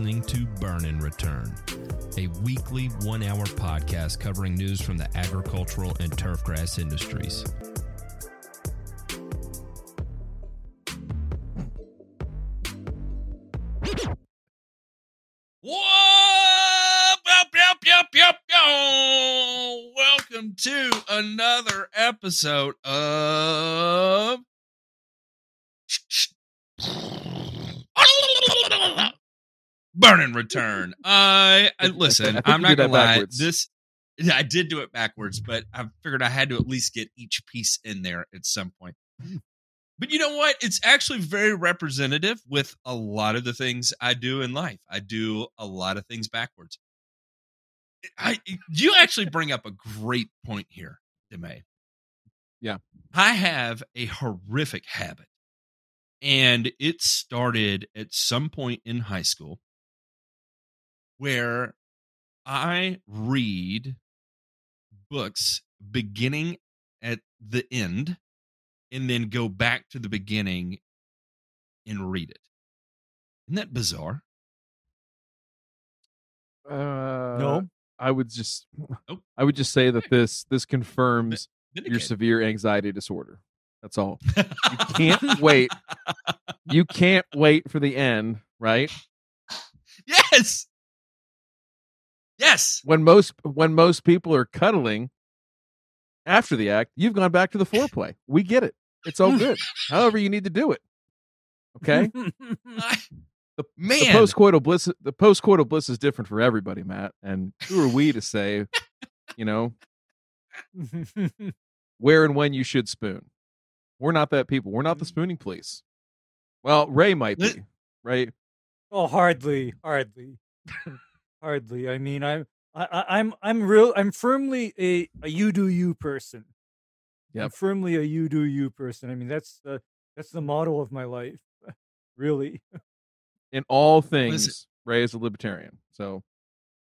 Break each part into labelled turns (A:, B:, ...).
A: Listening to Burn and Return, a weekly one hour podcast covering news from the agricultural and turfgrass industries.
B: Welcome to another episode of Burn and Return. I, I listen.
C: I
B: I'm not gonna lie.
C: backwards.
B: This I did do it backwards, but I figured I had to at least get each piece in there at some point. But you know what? It's actually very representative with a lot of the things I do in life. I do a lot of things backwards. I you actually bring up a great point here, Demay.
C: Yeah.
B: I have a horrific habit. And it started at some point in high school where I read books beginning at the end and then go back to the beginning and read it. Isn't that bizarre?
C: Uh,
D: No.
C: I would just,
B: Oh.
C: I would just say that this this confirms your severe anxiety disorder. That's all. You can't wait. You can't wait for the end, right?
B: yes. Yes.
C: When most when most people are cuddling after the act, you've gone back to the foreplay. We get it. It's all good. However, you need to do it. Okay. The
B: Man.
C: The postcoital bliss. The postcoital bliss is different for everybody, Matt. And who are we to say, you know, where and when you should spoon? We're not that people. We're not the mm. spooning police. Well, Ray might be, right?
D: oh, hardly, hardly, hardly. I mean, I'm, I, I- I'm, I'm real. I'm firmly a, a you do you person. I'm firmly a you do you person. I mean, that's the, that's the model of my life. really.
C: In all things, Ray is a libertarian. So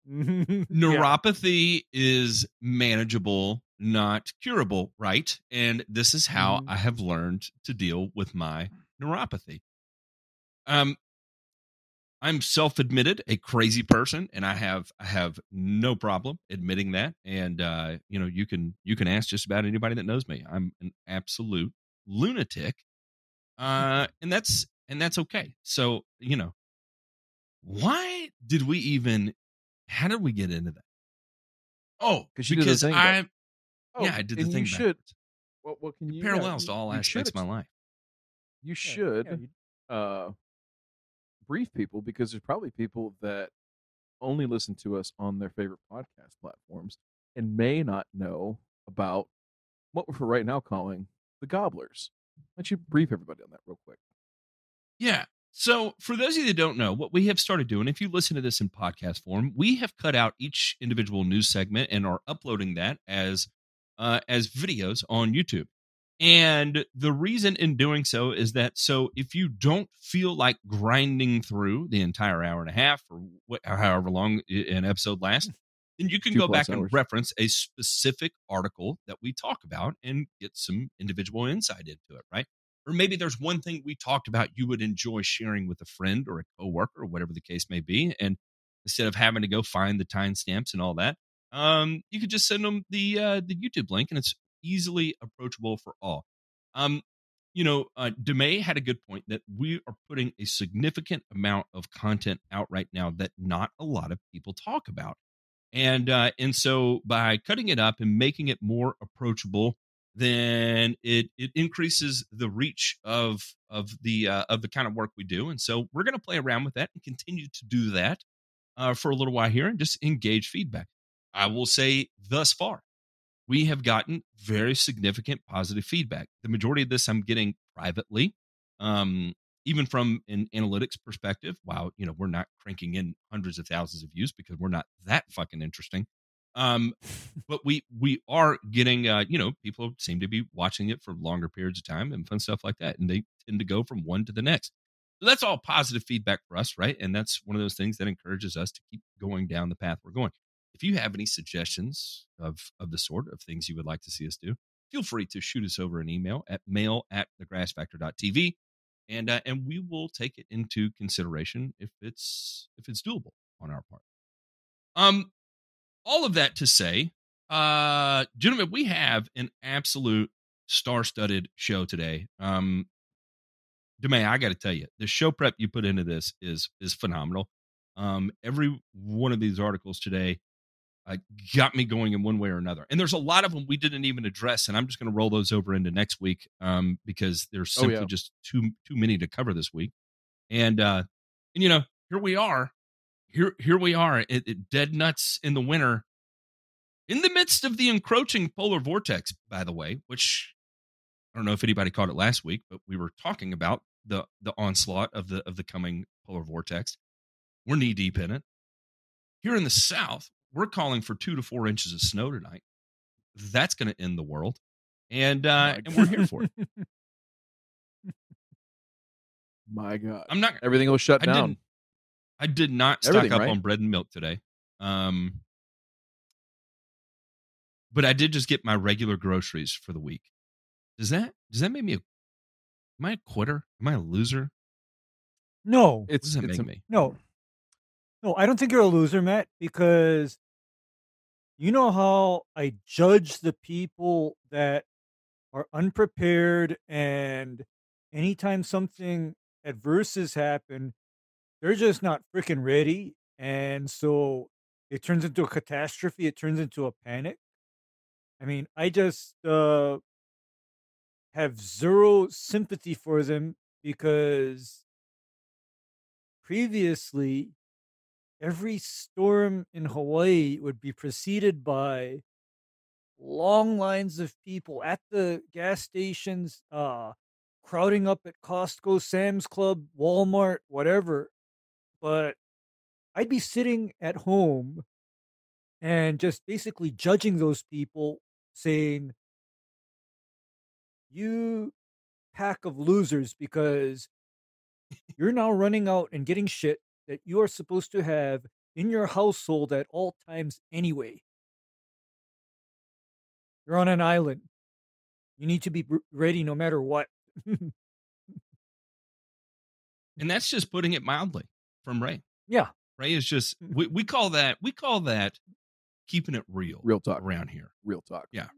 D: Yeah.
B: neuropathy is manageable, not curable, right? And this is how
D: Mhm.
B: I have learned to deal with my neuropathy. Um I'm self-admitted a crazy person and I have I have no problem admitting that and uh you know you can you can ask just about anybody that knows me. I'm an absolute lunatic. Uh and that's and that's okay. So, you know, why did we even how did we get into that? Oh,
C: you did the
B: because
C: thing
B: I
C: back-
B: yeah, I did the
C: Oh,
B: thing
C: You should. What, what can
B: It parallels
C: yeah,
B: to all
C: you
B: aspects of my life.
C: You
D: Yeah,
C: should
D: yeah, you-
C: uh, brief people because there's probably people that only listen to us on their favorite podcast platforms and may not know about what we're for right now calling the gobblers. Why don't you brief everybody on that real quick?
B: Yeah. So, for those of you that don't know, what we have started doing, if you listen to this in podcast form, we have cut out each individual news segment and are uploading that as uh, as videos on YouTube. And the reason in doing so is that so if you don't feel like grinding through the entire hour and a half or what, however long an episode lasts, then you can
C: Two
B: go back and reference a specific article that we talk about and get some individual insight into it, right? or maybe there's one thing we talked about you would enjoy sharing with a friend or a coworker or whatever the case may be and instead of having to go find the timestamps and all that um, you could just send them the uh, the youtube link and it's easily approachable for all. Um, you know uh, demay had a good point that we are putting a significant amount of content out right now that not a lot of people talk about. And uh, and so by cutting it up and making it more approachable then it it increases the reach of of the uh, of the kind of work we do. And so we're going to play around with that and continue to do that uh, for a little while here and just engage feedback. I will say thus far, we have gotten very significant positive feedback. The majority of this I'm getting privately, um, even from an analytics perspective. Wow, you know we're not cranking in hundreds of thousands of views because we're not that fucking interesting. Um, but we we are getting uh, you know people seem to be watching it for longer periods of time and fun stuff like that, and they tend to go from one to the next. So that's all positive feedback for us, right? And that's one of those things that encourages us to keep going down the path we're going. If you have any suggestions of of the sort of things you would like to see us do, feel free to shoot us over an email at mail at thegrassfactor.tv and uh, and we will take it into consideration if it's if it's doable on our part. Um, all of that to say, uh, gentlemen, we have an absolute star-studded show today. Um, Demay, I got to tell you, the show prep you put into this is is phenomenal. Um, every one of these articles today uh, got me going in one way or another. And there's a lot of them we didn't even address, and I'm just going to roll those over into next week um, because there's
C: Oh,
B: simply
C: yeah.
B: just too too many to cover this week. And uh, and you know, here we are, here here we are, it, it, dead nuts in the winter, in the midst of the encroaching polar vortex. By the way, which I don't know if anybody caught it last week, but we were talking about the the onslaught of the of the coming polar vortex. We're knee deep in it. Here in the south, we're calling for two to four inches of snow tonight. That's going to end the world, and uh, and we're here for it.
C: My God,
B: I'm not.
C: everything was shut
B: I
C: down.
B: didn't. I did not stock
C: Everything,
B: up
C: right?
B: on bread and milk today. Um, but I did just get my regular groceries for the week. Does that does that make me a am I a quitter? Am I a loser?
D: No,
B: What
C: It's
B: does that
C: it's
B: make
C: a-
B: me?
D: no, no. I don't think you're a loser, Matt, because you know how I judge the people that are unprepared and anytime something adverse has happened, they're just not freaking ready. And so it turns into a catastrophe. It turns into a panic. I mean, I just uh, have zero sympathy for them because previously every storm in Hawaii would be preceded by long lines of people at the gas stations, uh, crowding up at Costco, Sam's Club, Walmart, whatever. But I'd be sitting at home and just basically judging those people, saying, You pack of losers, because you're now running out and getting shit that you are supposed to have in your household at all times anyway. You're on an island. You need to be ready no matter what.
B: And that's just putting it mildly from Ray.
D: Yeah.
B: Ray is just we, we call that we call that keeping it real,
C: real talk.
B: around here.
C: Real talk.
B: Yeah.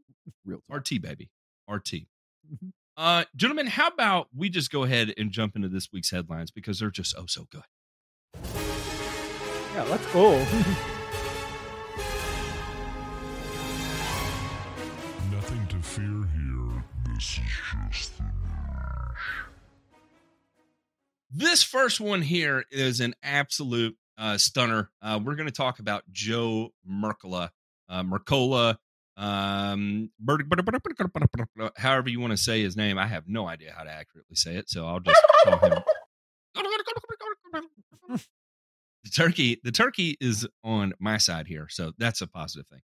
C: real talk.
B: RT baby. RT.
D: Mhm.
B: Uh gentlemen, how about we just go ahead and jump into this week's headlines because they're just oh so good.
D: Yeah, let's go.
E: Nothing to fear here. This is just the news.
B: This first one here is an absolute uh, stunner. Uh, we're going to talk about Joe Mercola, uh, Mercola, um, however you want to say his name. I have no idea how to accurately say it, so I'll just call him. The turkey, the turkey is on my side here, so that's a positive thing.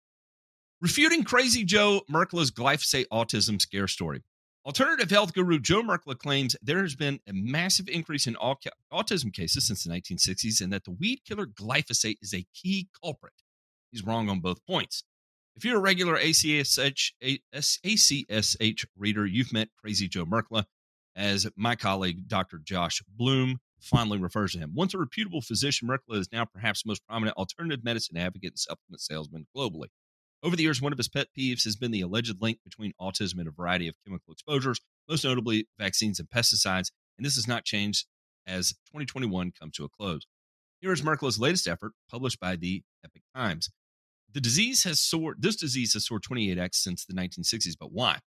B: Refuting crazy Joe Mercola's glyphosate autism scare story. Alternative health guru Joe Mercola claims there has been a massive increase in au- autism cases since the 1960s and that the weed killer glyphosate is a key culprit. He's wrong on both points. If you're a regular ACSH, ACSH reader, you've met Crazy Joe Mercola, as my colleague Dr. Josh Bloom fondly refers to him. Once a reputable physician, Mercola is now perhaps the most prominent alternative medicine advocate and supplement salesman globally. Over the years, one of his pet peeves has been the alleged link between autism and a variety of chemical exposures, most notably vaccines and pesticides, and this has not changed as 2021 comes to a close. Here is Mercola's latest effort, published by the Epoch Times. The disease has soared, this disease has soared 28x since the 1960s, but why?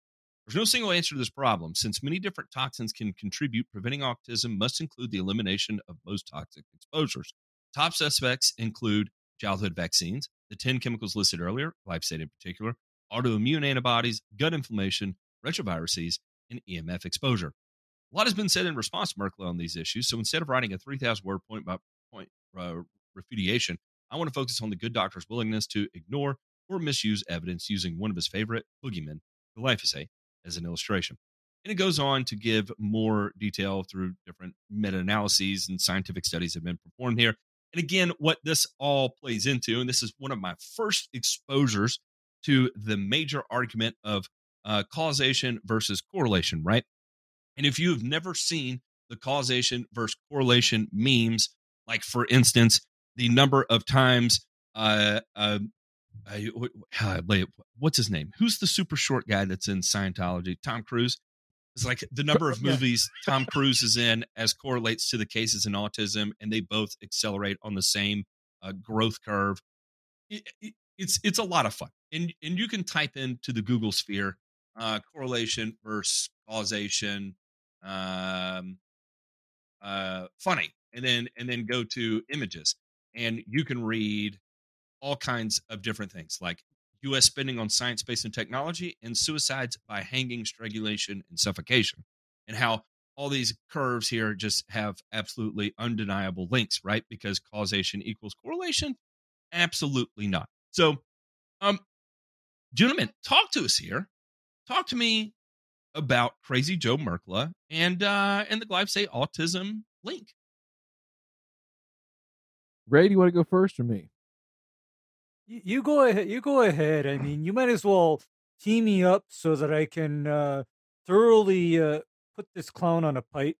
B: There's no single answer to this problem. Since many different toxins can contribute, preventing autism must include the elimination of most toxic exposures. Top suspects include childhood vaccines, the 10 chemicals listed earlier, glyphosate in particular, autoimmune antibodies, gut inflammation, retroviruses, and EMF exposure. A lot has been said in response to Mercola on these issues. So instead of writing a 3,000 word point by point uh, refutation, I want to focus on the good doctor's willingness to ignore or misuse evidence using one of his favorite boogeymen, glyphosate, as an illustration. And it goes on to give more detail through different meta analyses and scientific studies have been performed here. And again, what this all plays into, and this is one of my first exposures to the major argument of uh, causation versus correlation, right? And if you have never seen the causation versus correlation memes, like for instance, the number of times, uh, uh, uh, what's his name? Who's the super short guy that's in Scientology? Tom Cruise. It's like the number of movies Tom Cruise is in as correlates to the cases in autism, and they both accelerate on the same uh, growth curve. It, it, it's it's a lot of fun, and and you can type into the Google sphere uh, correlation versus causation, um, uh, funny, and then and then go to images, and you can read all kinds of different things like U.S. spending on science, space, and technology, and suicides by hanging, strangulation, and suffocation, and how all these curves here just have absolutely undeniable links, right? Because causation equals correlation? Absolutely not. So, um, gentlemen, talk to us here. Talk to me about Crazy Joe Mercola and uh and the glyphosate autism link.
C: Ray, do you want to go first or me?
D: You, go ahead. You go ahead. I mean, you might as well tee me up so that I can uh, thoroughly uh, put this clown on a pike.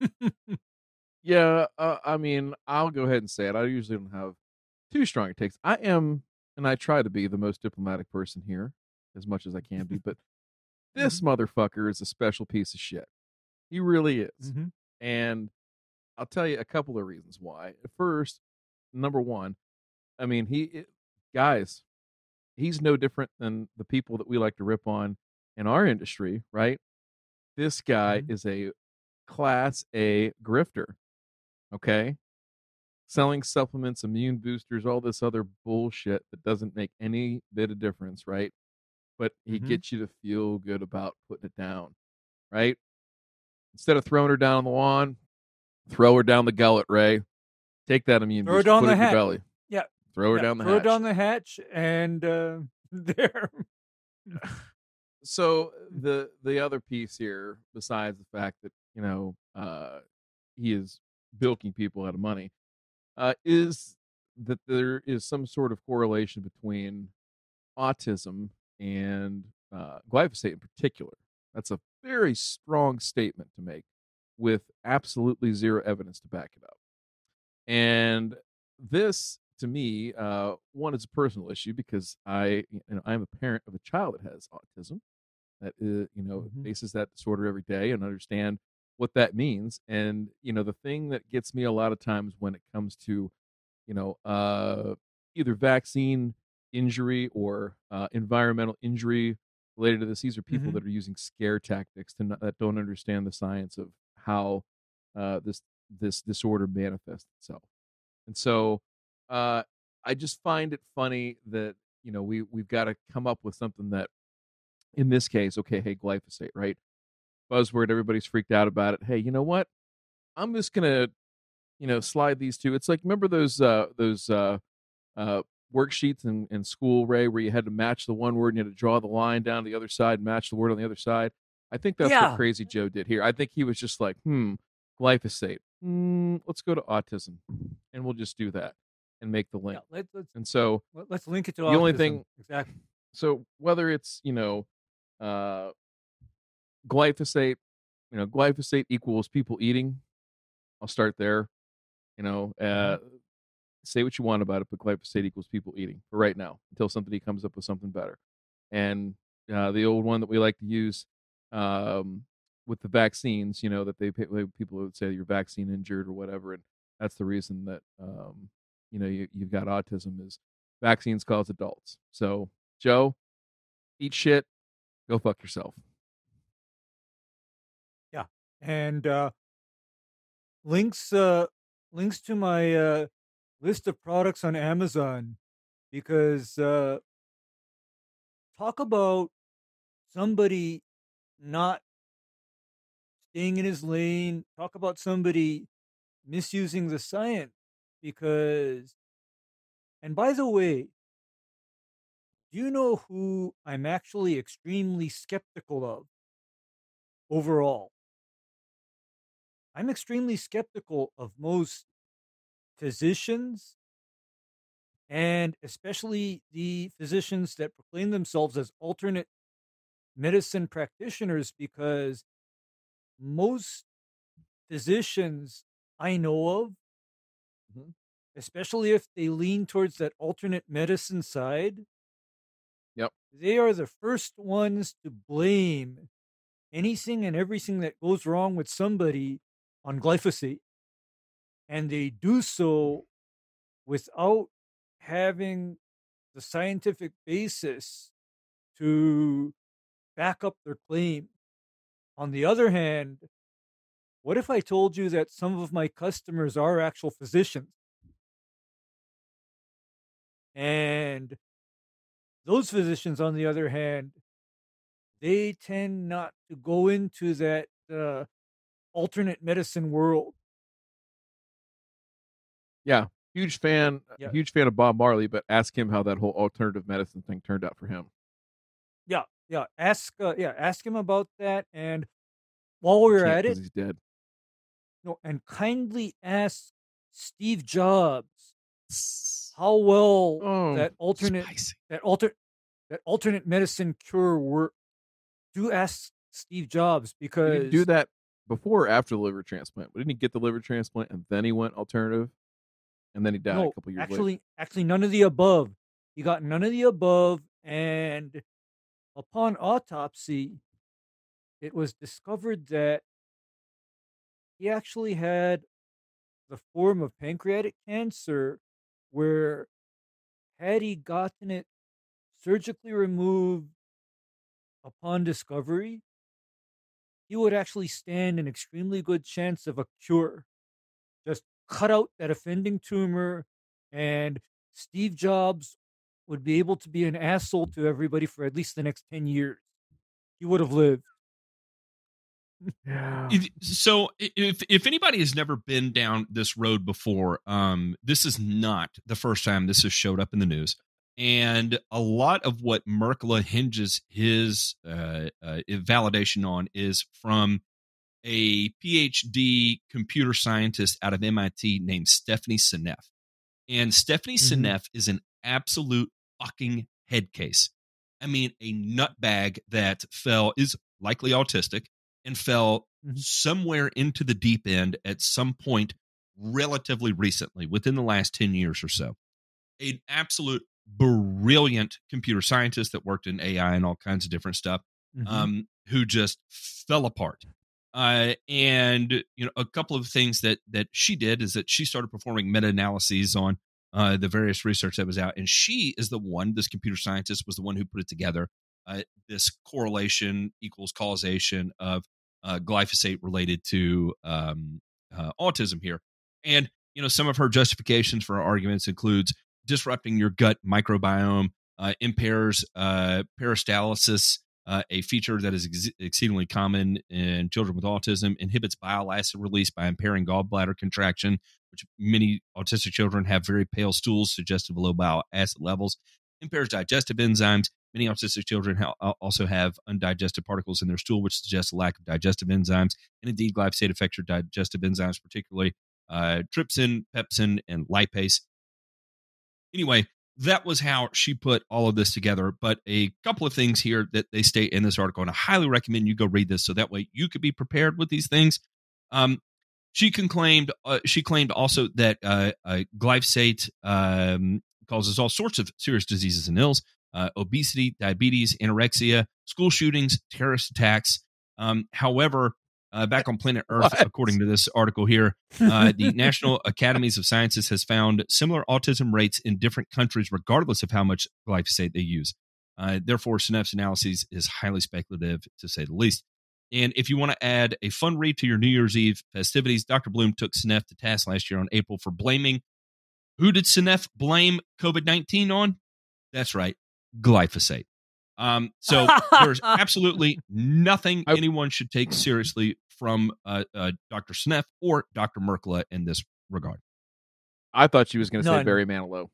C: yeah, uh, I mean, I'll go ahead and say it. I usually don't have too strong takes. I am, and I try to be the most diplomatic person here as much as I can be, but this mm-hmm. motherfucker is a special piece of shit. He really is. Mm-hmm. And I'll tell you a couple of reasons why. First, number one, I mean, he guys, he's no different than the people that we like to rip on in our industry, right? This guy mm-hmm. is a class A grifter. Okay. Selling supplements, immune boosters, all this other bullshit that doesn't make any bit of difference, right? But he mm-hmm. gets you to feel good about putting it down, right? Instead of throwing her down on the lawn, throw her down the gullet, Ray. Take that immune
D: throw
C: booster,
D: down
C: put
D: the
C: it in
D: hat.
C: your belly. Throw her
D: yeah,
C: down the
D: throw
C: hatch.
D: Throw down the hatch, and uh, there.
C: so the the other piece here, besides the fact that you know uh, he is bilking people out of money, uh, is that there is some sort of correlation between autism and uh, glyphosate in particular. That's a very strong statement to make with absolutely zero evidence to back it up. And this to me, uh, one is a personal issue because I, you know, I'm a parent of a child that has autism, that uh, you know mm-hmm. faces that disorder every day, and understand what that means. And you know, the thing that gets me a lot of times when it comes to, you know, uh, either vaccine injury or uh, environmental injury related to this, these are people mm-hmm. that are using scare tactics to not, that don't understand the science of how uh, this this disorder manifests itself. And so uh, I just find it funny that you know we we've got to come up with something that, in this case, okay, hey, glyphosate, right? Buzzword, everybody's freaked out about it. Hey, you know what? I'm just gonna, you know, slide these two. It's like remember those uh, those uh, uh, worksheets in, in school, Ray, where you had to match the one word and you had to draw the line down the other side, and match the word on the other side. I think that's yeah. what Crazy Joe did here. I think he was just like, hmm, glyphosate. Mm, let's go to autism, and we'll just do that and make the link.
D: Yeah, let, us
C: and so
D: let's link it to all
C: the
D: autism.
C: only thing
D: exactly.
C: So whether it's you know, uh, glyphosate, you know, glyphosate equals people eating. I'll start there. You know, uh, mm-hmm. say what you want about it, but glyphosate equals people eating for right now until somebody comes up with something better. And uh, the old one that we like to use um, with the vaccines, you know, that they people would say you're vaccine injured or whatever, and that's the reason that um, you know you, you've got autism is vaccines cause adults. So Joe, eat shit, go fuck yourself.
D: Yeah, and uh, links uh, links to my uh, list of products on Amazon because uh, talk about somebody not staying in his lane. Talk about somebody misusing the science because, and by the way, do you know who I'm actually extremely skeptical of overall? I'm extremely skeptical of most physicians and especially the physicians that proclaim themselves as alternate medicine practitioners because most physicians I know of. Especially if they lean towards that alternate medicine side,
C: Yep.
D: they are the first ones to blame anything and everything that goes wrong with somebody on glyphosate. And they do so without having the scientific basis to back up their claim. On the other hand, what if I told you that some of my customers are actual physicians? And those physicians, on the other hand, they tend not to go into that uh, alternate medicine world.
C: Yeah, huge fan,
D: Yeah.
C: huge fan of Bob Marley, but ask him how that whole alternative medicine thing turned out for him.
D: Yeah, yeah. Ask, uh, yeah, ask him about that. And while we're
C: Can't
D: at it,
C: he's dead.
D: no, and kindly ask Steve Jobs how well
C: Oh,
D: that alternate
B: Spicy.
D: that alter that alternate medicine cure work. Do ask Steve Jobs because
C: he do that before or after the liver transplant? But Didn't he get the liver transplant and then he went alternative, and then he died
D: no,
C: a couple years
D: actually,
C: later?
D: actually, none of the above. He got none of the above, and upon autopsy, it was discovered that he actually had the form of pancreatic cancer, where had he gotten it surgically removed upon discovery, he would actually stand an extremely good chance of a cure. Just cut out that offending tumor, and Steve Jobs would be able to be an asshole to everybody for at least the next 10 years. He would have lived.
C: Yeah.
B: So if if anybody has never been down this road before um this is not the first time this has showed up in the news and a lot of what Mercola hinges his uh, uh validation on is from a phd computer scientist out of mit named stephanie seneff and stephanie
D: Mhm.
B: seneff is an absolute fucking head case i mean a nutbag that fell is likely autistic and fell
D: Mhm.
B: somewhere into the deep end at some point relatively recently, within the last 10 years or so. An absolute brilliant computer scientist that worked in AI and all kinds of different stuff,
D: Mhm.
B: um, who just fell apart. Uh, and you know, a couple of things that that she did is that she started performing meta analyses on uh, the various research that was out, and she is the one. This computer scientist was the one who put it together. Uh, this correlation equals causation of uh, glyphosate related to um, uh, autism here, and you know some of her justifications for her arguments includes disrupting your gut microbiome, uh, impairs uh, peristalsis, uh, a feature that is ex- exceedingly common in children with autism, inhibits bile acid release by impairing gallbladder contraction, which many autistic children have very pale stools suggestive of low bile acid levels, impairs digestive enzymes. Many autistic children ha- also have undigested particles in their stool, which suggests a lack of digestive enzymes. And indeed, glyphosate affects your digestive enzymes, particularly uh, trypsin, pepsin, and lipase. Anyway, that was how she put all of this together. But a couple of things here that they state in this article, and I highly recommend you go read this so that way you could be prepared with these things. Um, she claimed uh, she claimed also that uh, uh, glyphosate um, causes all sorts of serious diseases and ills, uh, obesity, diabetes, anorexia, school shootings, terrorist attacks. Um, however, uh, back on planet Earth,
C: What?
B: according to this article here, uh, the National Academies of Sciences has found similar autism rates in different countries, regardless of how much glyphosate they use. Uh, therefore, Seneff's analysis is highly speculative, to say the least. And if you want to add a fun read to your New Year's Eve festivities, Dr. Bloom took Seneff to task last year on April for blaming. Who did Seneff blame COVID 19 on? That's right, glyphosate. Um, so there's absolutely nothing
C: I-
B: anyone should take seriously from uh, uh, Dr. Seneff or Dr. Mercola in this regard.
C: I thought she was going to say Barry Manilow.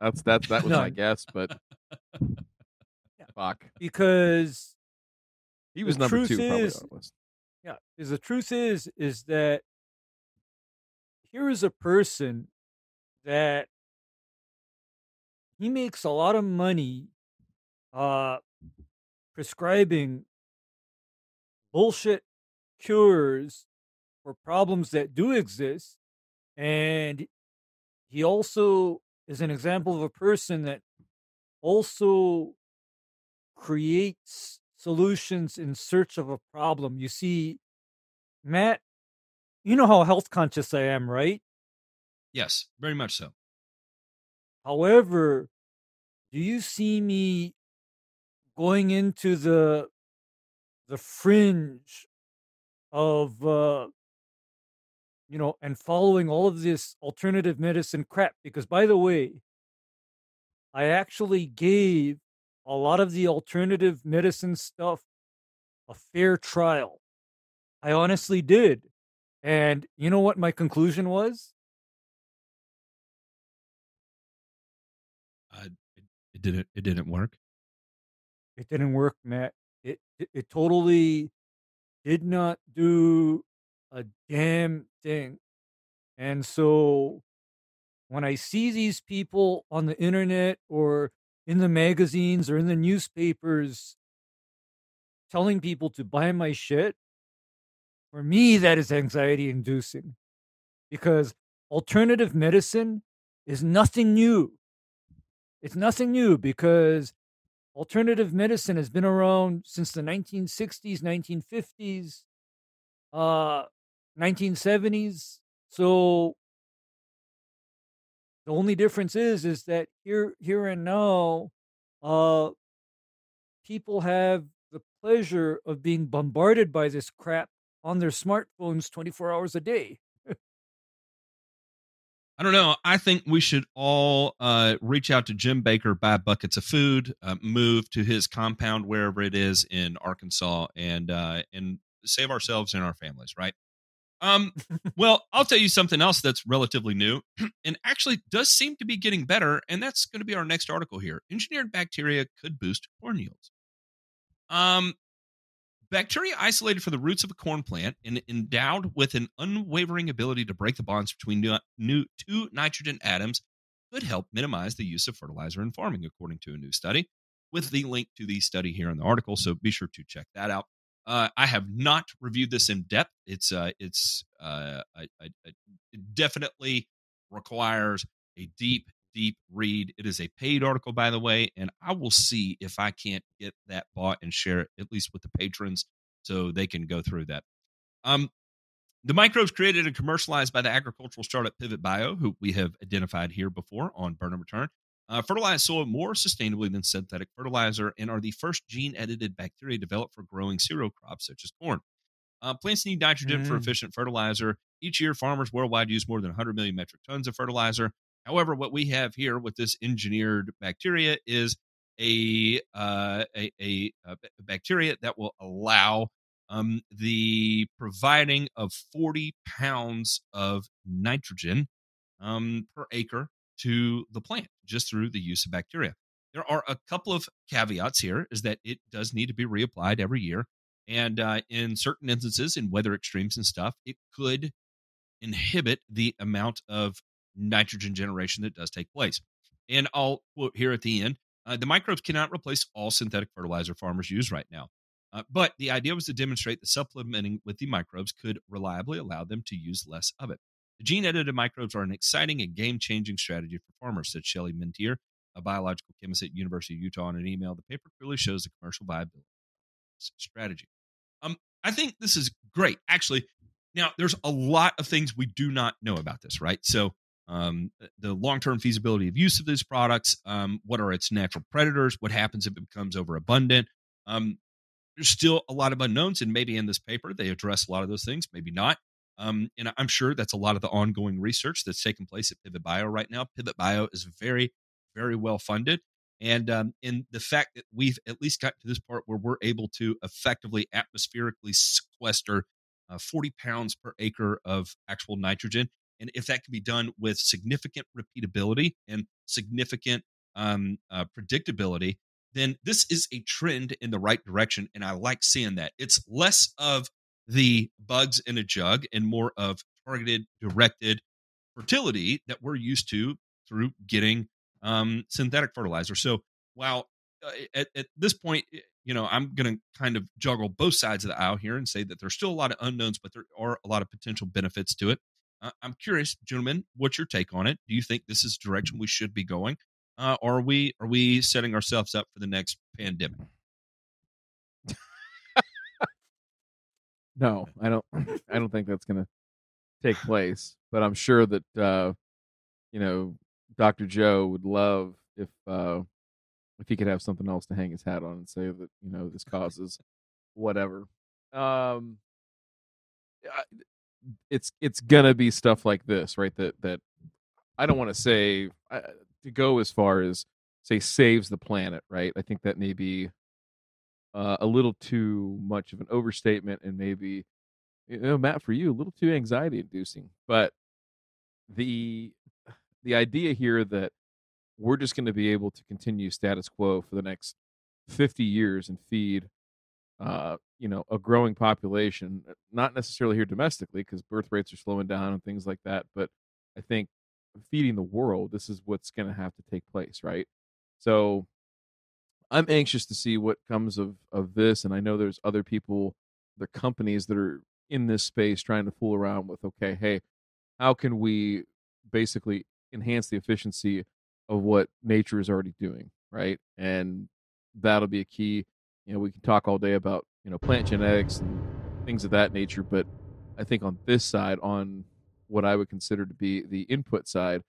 C: That's that's that was my guess, but fuck,
D: because
C: he was number
D: truth
C: two probably
D: is-
C: on the list.
D: yeah, because the truth is is that here is a person that he makes a lot of money uh prescribing bullshit cures for problems that do exist and he also is an example of a person that also creates solutions in search of a problem you see matt you know how health conscious i am right
B: Yes, very much so.
D: However, do you see me going into the the fringe of uh you know and following all of this alternative medicine crap because by the way I actually gave a lot of the alternative medicine stuff a fair trial. I honestly did. And you know what my conclusion was?
B: Uh, it, it didn't. It didn't work.
D: It didn't work, Matt. It it, totally did not do a damn thing. And so when I see these people on the internet or in the magazines or in the newspapers telling people to buy my shit, for me that is anxiety inducing. Because alternative medicine is nothing new. It's nothing new because alternative medicine has been around since the 1960s, 1950s, uh, 1970s. So the only difference is is that here here and now, uh, people have the pleasure of being bombarded by this crap on their smartphones 24 hours a day.
B: I don't know. I think we should all uh, reach out to Jim Bakker, buy buckets of food, uh, move to his compound wherever it is in Arkansas, and uh, and save ourselves and our families. Right. Um. well, I'll tell you something else that's relatively new, and actually does seem to be getting better, and that's going to be our next article here. Engineered bacteria could boost corn yields. Um, Bacteria isolated from the roots of a corn plant and endowed with an unwavering ability to break the bonds between new, new, two nitrogen atoms could help minimize the use of fertilizer in farming, according to a new study. With the link to the study here in the article, so be sure to check that out. Uh, I have not reviewed this in depth. It's uh, it's uh, I, I, I, it definitely requires a deep deep read. It is a paid article, by the way, and I will see if I can't get that bought and share it at least with the patrons so they can go through that. Um, the microbes created and commercialized by the agricultural startup Pivot Bio, who we have identified here before on Burn and Return, uh, fertilize soil more sustainably than synthetic fertilizer and are the first gene edited bacteria developed for growing cereal crops such as corn. Uh, plants need nitrogen for
D: Mm.
B: efficient fertilizer. Each year, farmers worldwide use more than 100 million metric tons of fertilizer. However, what we have here with this engineered bacteria is a uh, a, a, a bacteria that will allow um, the providing of 40 pounds of nitrogen um, per acre to the plant just through the use of bacteria. There are a couple of caveats here: is that it does need to be reapplied every year, and uh, in certain instances, in weather extremes and stuff, it could inhibit the amount of nitrogen generation that does take place. And I'll quote here at the end uh, the microbes cannot replace all synthetic fertilizer farmers use right now. Uh, but the idea was to demonstrate that supplementing with the microbes could reliably allow them to use less of it. The gene edited microbes are an exciting and game changing strategy for farmers, said Shelley Minteer, a biological chemist at University of Utah, in an email. The paper clearly shows the commercial viability strategy. Um, I think this is great. Actually, now there's a lot of things we do not know about this, right? So, um, the long-term feasibility of use of these products, um, what are its natural predators, what happens if it becomes overabundant. Um, there's still a lot of unknowns, and maybe in this paper they address a lot of those things, maybe not. Um, and I'm sure that's a lot of the ongoing research that's taking place at Pivot Bio right now. Pivot Bio is very, very well funded, And um, in the fact that we've at least gotten to this part where we're able to effectively atmospherically sequester uh, 40 pounds per acre of actual nitrogen. And if that can be done with significant repeatability and significant um, uh, predictability, then this is a trend in the right direction. And I like seeing that. It's less of the bugs in a jug and more of targeted, directed fertility that we're used to through getting um, synthetic fertilizer. So while uh, at, at this point, you know, I'm going to kind of juggle both sides of the aisle here and say that there's still a lot of unknowns, but there are a lot of potential benefits to it. I'm curious, gentlemen, what's your take on it? Do you think this is direction we should be going? Uh, or are we are we setting ourselves up for the next pandemic?
C: No, I don't. I don't think that's going to take place. But I'm sure that uh, you know Dr. Joe would love if uh, if he could have something else to hang his hat on and say that you know this causes whatever. Um, it's it's gonna be stuff like this, right? That that I don't want to say uh, to go as far as say saves the planet, right? I think that may be uh, a little too much of an overstatement and maybe you know Matt for you a little too anxiety inducing. But the the idea here that we're just going to be able to continue status quo for the next 50 years and feed uh, you know a growing population uh, not necessarily here domestically because birth rates are slowing down and things like that but i think feeding the world this is what's going to have to take place right? So i'm anxious to see what comes of of this and i know there's other people the companies that are in this space trying to fool around with okay hey how can we basically enhance the efficiency of what nature is already doing right? And that'll be a key you know we can talk all day about you know plant genetics and things of that nature but i think on this side on what i would consider to be the input side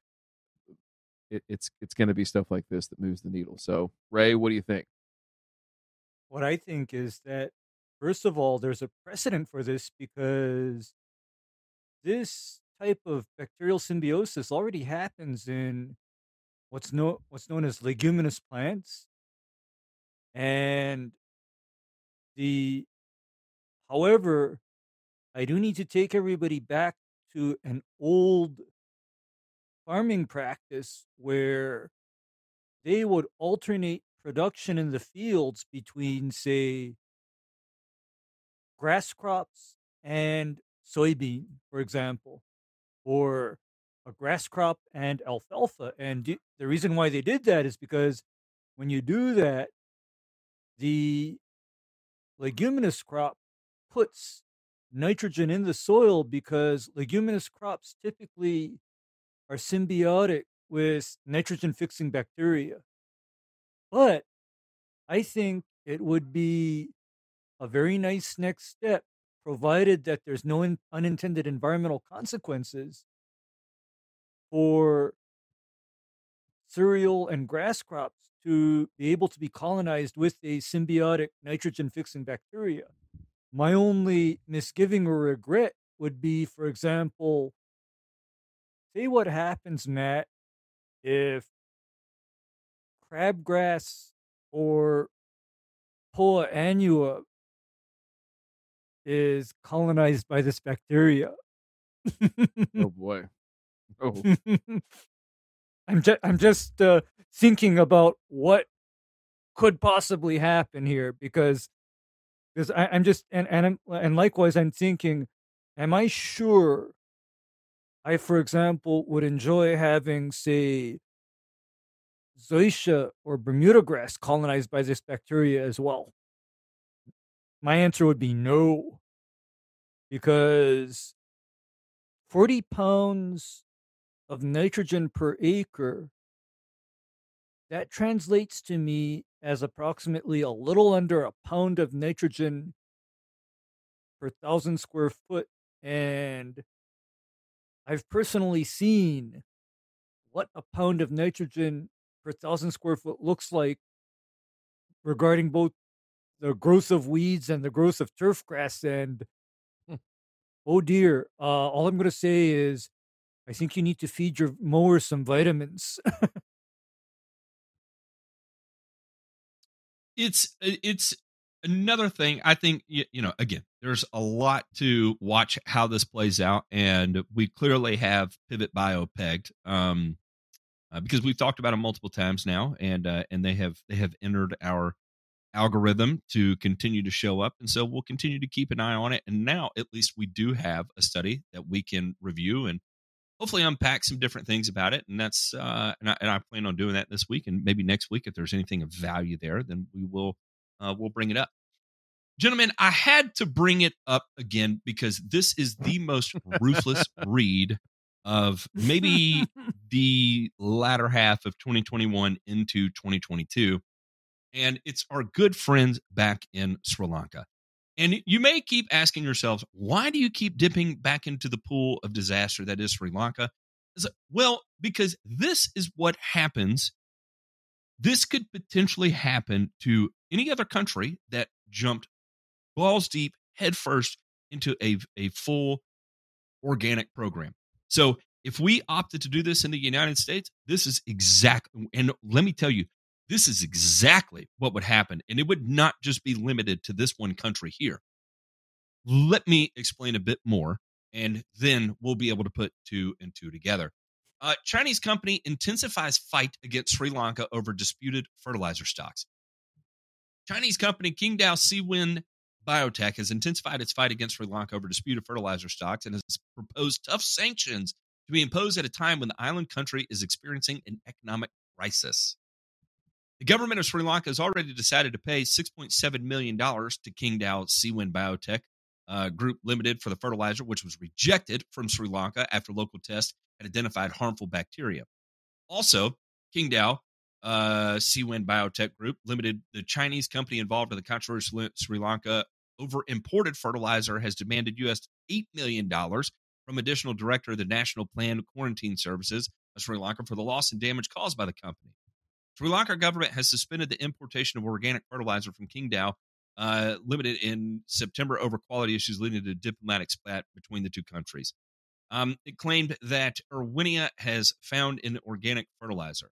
C: it, it's it's going to be stuff like this that moves the needle. So ray what do you think?
D: What I think is that, first of all, there's a precedent for this because this type of bacterial symbiosis already happens in what's known what's known as leguminous plants, and the however, I do need to take everybody back to an old farming practice where they would alternate production in the fields between, say, grass crops and soybean, for example, or a grass crop and alfalfa. And the reason why they did that is because when you do that, the leguminous crop puts nitrogen in the soil because leguminous crops typically are symbiotic with nitrogen fixing bacteria. But I think it would be a very nice next step, provided that there's no in- unintended environmental consequences for cereal and grass crops to be able to be colonized with a symbiotic nitrogen fixing bacteria. My only misgiving or regret would be, for example, say what happens, Matt, if crabgrass or Poa annua is colonized by this bacteria.
C: oh boy oh
D: I'm just I'm just uh, thinking about what could possibly happen here because because I, I'm just and and I'm, and likewise I'm thinking, am I sure? I, for example, would enjoy having say zoysia or Bermuda grass colonized by this bacteria as well. My answer would be no, because forty pounds of nitrogen per acre, that translates to me as approximately a little under a pound of nitrogen per thousand square foot. And I've personally seen what a pound of nitrogen per thousand square foot looks like regarding both the growth of weeds and the growth of turf grass. And
C: Hmm.
D: oh dear, uh, all I'm going to say is I think you need to feed your mower some vitamins.
B: it's it's another thing i think you, know again there's a lot to watch how this plays out and we clearly have pivot bio pegged um uh, because we've talked about it multiple times now and uh, and they have they have entered our algorithm to continue to show up and so we'll continue to keep an eye on it and now at least we do have a study that we can review and hopefully unpack some different things about it and that's uh and I, and I plan on doing that this week and maybe next week if there's anything of value there then we will uh we'll bring it up gentlemen i had to bring it up again because this is the most ruthless read of maybe the latter half of 2021 into 2022 and it's our good friends back in Sri Lanka. And you may keep asking yourselves, why do you keep dipping back into the pool of disaster that is Sri Lanka? Well, because this is what happens. This could potentially happen to any other country that jumped balls deep, headfirst into a, a full organic program. So if we opted to do this in the United States, this is exact. And let me tell you, this is exactly what would happen. And it would not just be limited to this one country here. Let me explain a bit more, and then we'll be able to put two and two together. Uh, Chinese company intensifies fight against Sri Lanka over disputed fertilizer stocks. Chinese company Qingdao Siwen Biotech has intensified its fight against Sri Lanka over disputed fertilizer stocks and has proposed tough sanctions to be imposed at a time when the island country is experiencing an economic crisis. The government of Sri Lanka has already decided to pay $6.7 million to Qingdao Siwen Biotech uh, Group Limited for the fertilizer, which was rejected from Sri Lanka after local tests had identified harmful bacteria. Also, Qingdao uh, Siwen Biotech Group Limited, the Chinese company involved in the controversy in Sri Lanka over imported fertilizer, has demanded US $8 million from additional director of the National Plant Quarantine Services of Sri Lanka for the loss and damage caused by the company. Sri Lanka government has suspended the importation of organic fertilizer from Qingdao uh, limited in September over quality issues leading to diplomatic spat between the two countries. Um, it claimed that Erwinia has found in organic fertilizer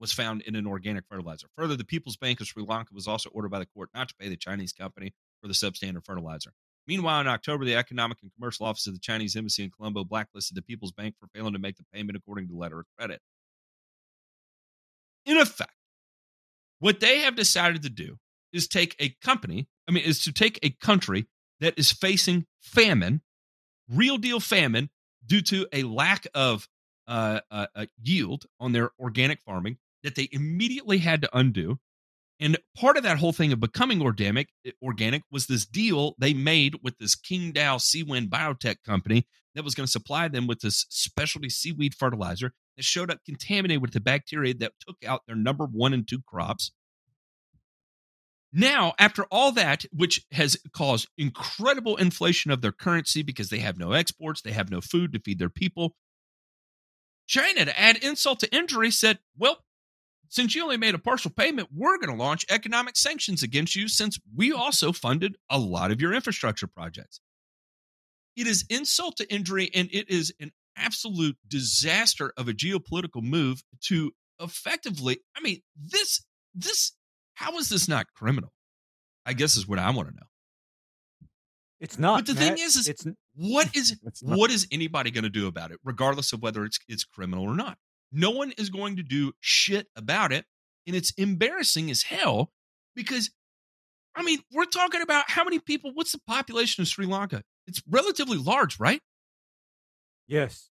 B: was found in an organic fertilizer. Further, the People's Bank of Sri Lanka was also ordered by the court not to pay the Chinese company for the substandard fertilizer. Meanwhile, in October, the Economic and Commercial Office of the Chinese Embassy in Colombo blacklisted the People's Bank for failing to make the payment according to the letter of credit in effect, what they have decided to do is take a company, I mean, is to take a country that is facing famine, real deal famine, due to a lack of uh, uh, uh, yield on their organic farming that they immediately had to undo. And part of that whole thing of becoming organic, organic was this deal they made with this King Qingdao Siwen Biotech company that was going to supply them with this specialty seaweed fertilizer that showed up contaminated with the bacteria that took out their number one and two crops. Now, after all that, which has caused incredible inflation of their currency because they have no exports, they have no food to feed their people, China, to add insult to injury, said, Well, since you only made a partial payment, we're going to launch economic sanctions against you since we also funded a lot of your infrastructure projects. It is insult to injury, and it is an absolute disaster of a geopolitical move to effectively i mean this this how is this not criminal? I guess is what i want to know.
D: It's not
B: but the
D: Matt.
B: thing is, is
D: it's
B: what is
C: it's
B: what is anybody going to do about it regardless of whether it's it's criminal or not? No one is going to do shit about it and it's embarrassing as hell because i mean we're talking about how many people what's the population of sri lanka it's relatively large right
D: yes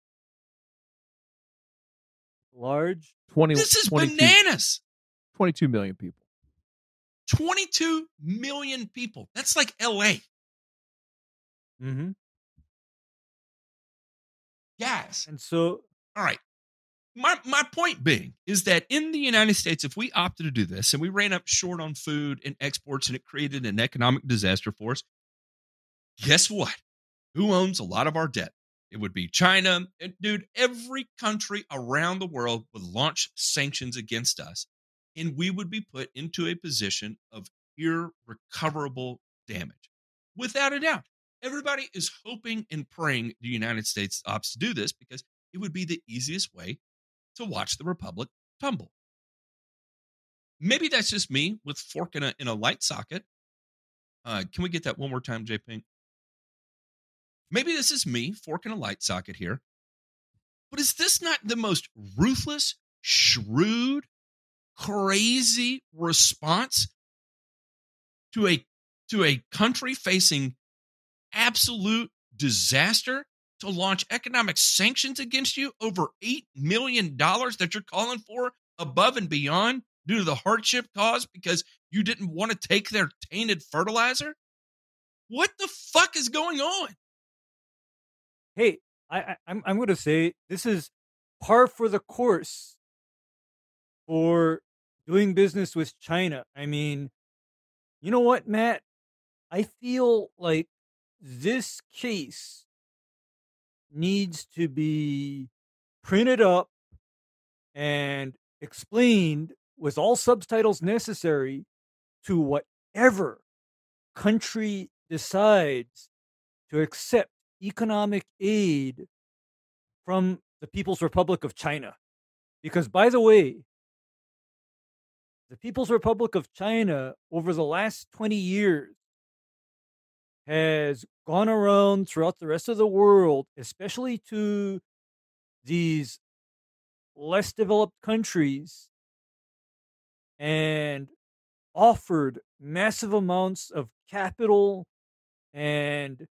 D: large
C: 20,
B: this is
C: 22,
B: bananas
C: 22 million people.
B: 22 million people. That's like LA.
D: mm-hmm.
B: Guys.
D: and so
B: All right. My my point being is that in the United States, if we opted to do this and we ran up short on food and exports and it created an economic disaster for us, guess what? Who owns a lot of our debt? It would be China. And dude, every country around the world would launch sanctions against us, and we would be put into a position of irrecoverable damage. Without a doubt. Everybody is hoping and praying the United States opts to do this because it would be the easiest way to watch the republic tumble. maybe that's just me with fork in a in a light socket. Uh, can we get that one more time, J Pink? Maybe this is me forking a light socket here. But is this not the most ruthless, shrewd, crazy response to a to a country facing absolute disaster to launch economic sanctions against you over 8 million dollars that you're calling for above and beyond due to the hardship caused because you didn't want to take their tainted fertilizer? What the fuck is going on?
D: Hey, I, I I'm I'm going to say this is par for the course for doing business with China. I mean, you know what, Matt? I feel like this case needs to be printed up and explained with all subtitles necessary to whatever country decides to accept economic aid from the People's Republic of China. Because, by the way, the People's Republic of China over the last 20 years has gone around throughout the rest of the world, especially to these less developed countries, and offered massive amounts of capital and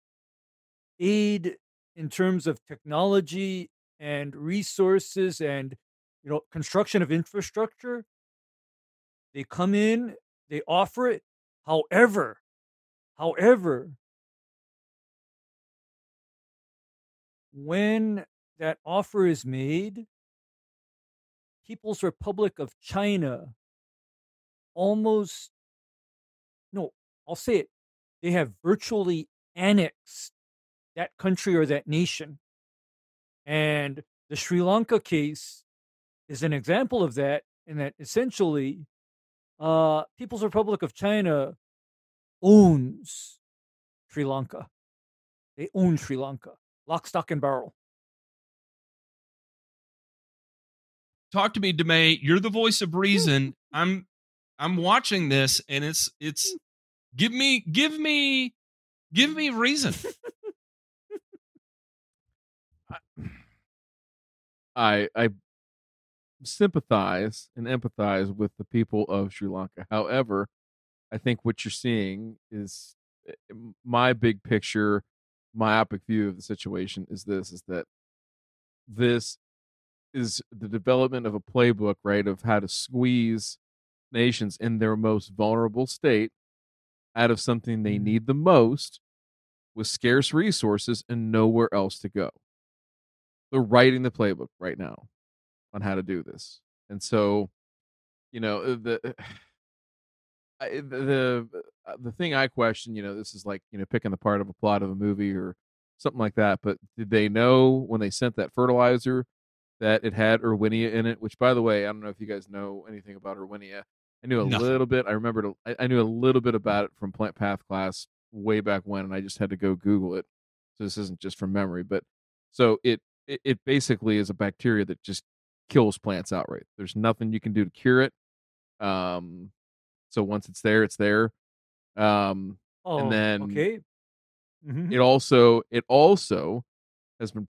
D: aid in terms of technology and resources and you know construction of infrastructure. They come in they offer it. However however when that offer is made people's republic of china almost no i'll say it they have virtually annexed that country or that nation and the sri lanka case is an example of that in that essentially uh people's republic of china owns sri lanka they own sri lanka lock stock and barrel
B: Talk to me, Demay. You're the voice of reason. I'm I'm watching this and it's it's give me give me give me reason.
C: I I sympathize and empathize with the people of Sri Lanka. However, I think what you're seeing is eh, my big picture, myopic view of the situation is this: is that this is the development of a playbook, right, of how to squeeze nations in their most vulnerable state out of something they need the most with scarce resources and nowhere else to go. They're writing the playbook right now on how to do this. And so, you know, uh, the the uh, the thing I question, you know, this is like, you know, picking the part of a plot of a movie or something like that, but did they know when they sent that fertilizer that it had Erwinia in it, which by the way, I don't know if you guys know anything about Erwinia. I knew a
B: Nothing.
C: little bit. I remembered. I knew a little bit about it from Plant Path class way back when, and I just had to go Google it. So this isn't just from memory, but so it it, it basically is a bacteria that just kills plants outright. There's nothing you can do to cure it. Um, so once it's there, it's there. Um,
D: oh
C: then
D: okay Mhm.
C: it also it also has been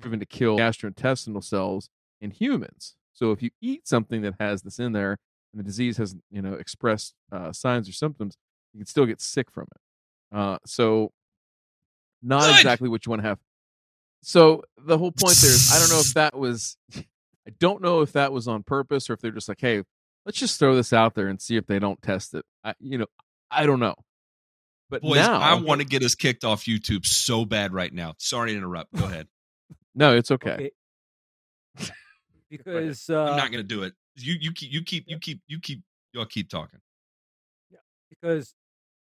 C: proven to kill gastrointestinal cells in humans. So if you eat something that has this in there and the disease hasn't you know expressed uh, signs or symptoms, you can still get sick from it. Uh, so not
B: Good.
C: exactly what you want to have. So the whole point there is I don't know if that was I don't know if that was on purpose or if they're just like, hey, let's just throw this out there and see if they don't test it. I, you know, I don't know. But
B: Boys,
C: now,
B: I want to get us kicked off YouTube so bad right now. Sorry to interrupt. Go ahead.
C: no, it's okay.
D: okay because uh,
B: I'm not going to do it. You you keep you keep you keep you keep y'all keep talking.
D: Yeah, because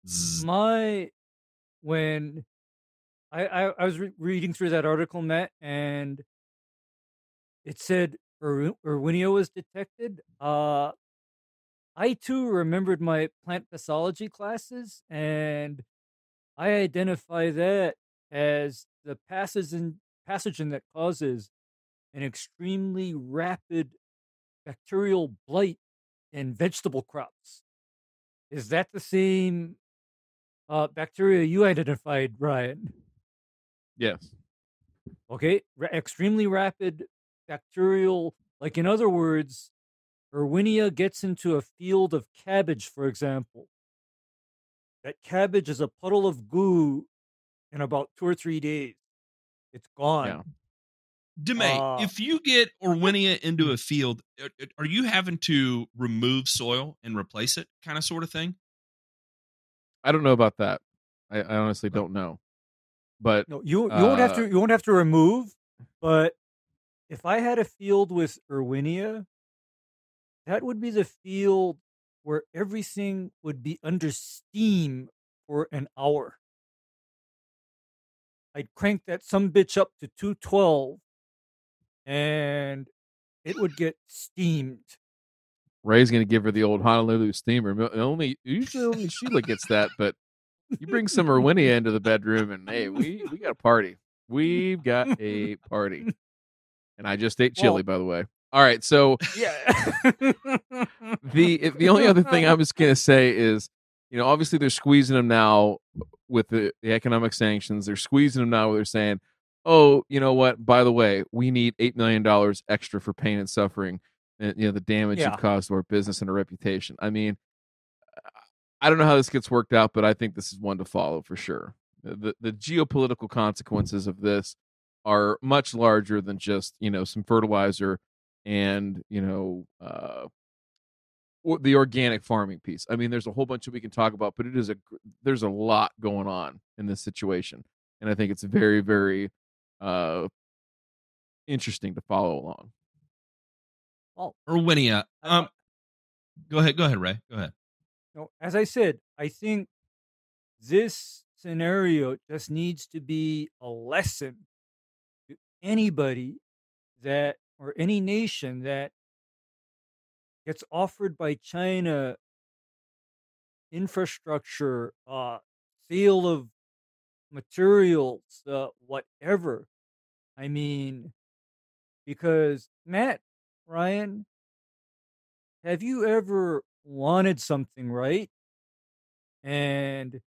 B: Zzz.
D: my when I I, I was re- reading through that article, Matt, and it said Erwinia was detected. Uh, I too remembered my plant pathology classes, and I identify that as the pathogen pathogen that causes an extremely rapid bacterial blight in vegetable crops. Is that the same uh, bacteria you identified, Ryan?
C: Yes.
D: Okay, Ra- extremely rapid bacterial. Like in other words, Erwinia gets into a field of cabbage, for example. That cabbage is a puddle of goo in about two or three days. It's gone.
C: Yeah.
B: Demay,
D: Uh,
B: if you get Erwinia into a field, are- are you having to remove soil and replace it, kind of sort of thing?
C: I don't know about that. I, I honestly don't know. But
D: No, you you won't have
C: Uh,
D: to you won't have to remove, but if I had a field with Erwinia, that would be the field where everything would be under steam for an hour. I'd crank that some bitch up to 212 and it would get steamed.
C: Ray's gonna give her the old Honolulu steamer. Only usually only Sheila gets that, but you bring some Erwinia into the bedroom, and hey, we we got a party. We've got a party. And I just ate chili, by the way. All right, so
D: Yeah.
C: the the only other thing I was gonna say is, you know, obviously they're squeezing them now with the, the economic sanctions. They're squeezing them now where they're saying, "Oh, you know what? By the way, we need eight million dollars extra for pain and suffering, and you know the damage
D: Yeah.
C: you've caused to our business and our reputation." I mean, I don't know how this gets worked out, but I think this is one to follow for sure. The the, the geopolitical consequences of this are much larger than just you know some fertilizer and you know uh or the organic farming piece. I mean, there's a whole bunch that we can talk about, but it is a there's a lot going on in this situation, and I think it's very very uh interesting to follow along.
B: Erwinia,
D: I-
B: um, go ahead, go ahead, Ray, go ahead.
D: No, as I said, I think this scenario just needs to be a lesson to anybody that or any nation that gets offered by China infrastructure, uh, sale of materials, uh, whatever. I mean, because Matt, Ryan, have you ever wanted something, right? And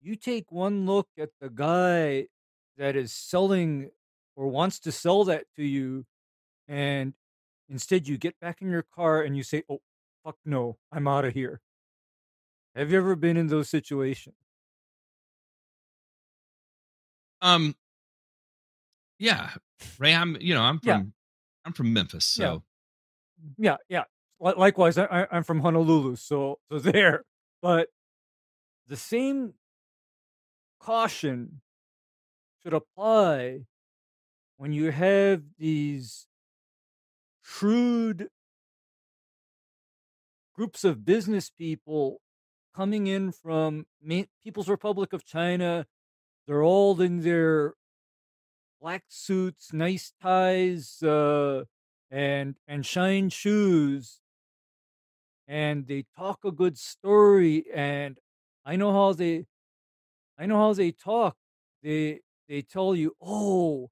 D: you take one look at the guy that is selling or wants to sell that to you, and instead you get back in your car and you say, Oh, fuck no, I'm out of here. Have you ever been in those situations?
B: Um, yeah, Ray, I'm, you know, I'm from,
D: Yeah.
B: I'm from Memphis, so
D: Yeah, yeah. Li- Likewise, I, I'm from Honolulu, so so there. But the same caution should apply when you have these shrewd groups of business people coming in from People's Republic of China. They're all in their black suits, nice ties, uh, and and shine shoes, and they talk a good story. And I know how they, I know how they talk. They they tell you, oh,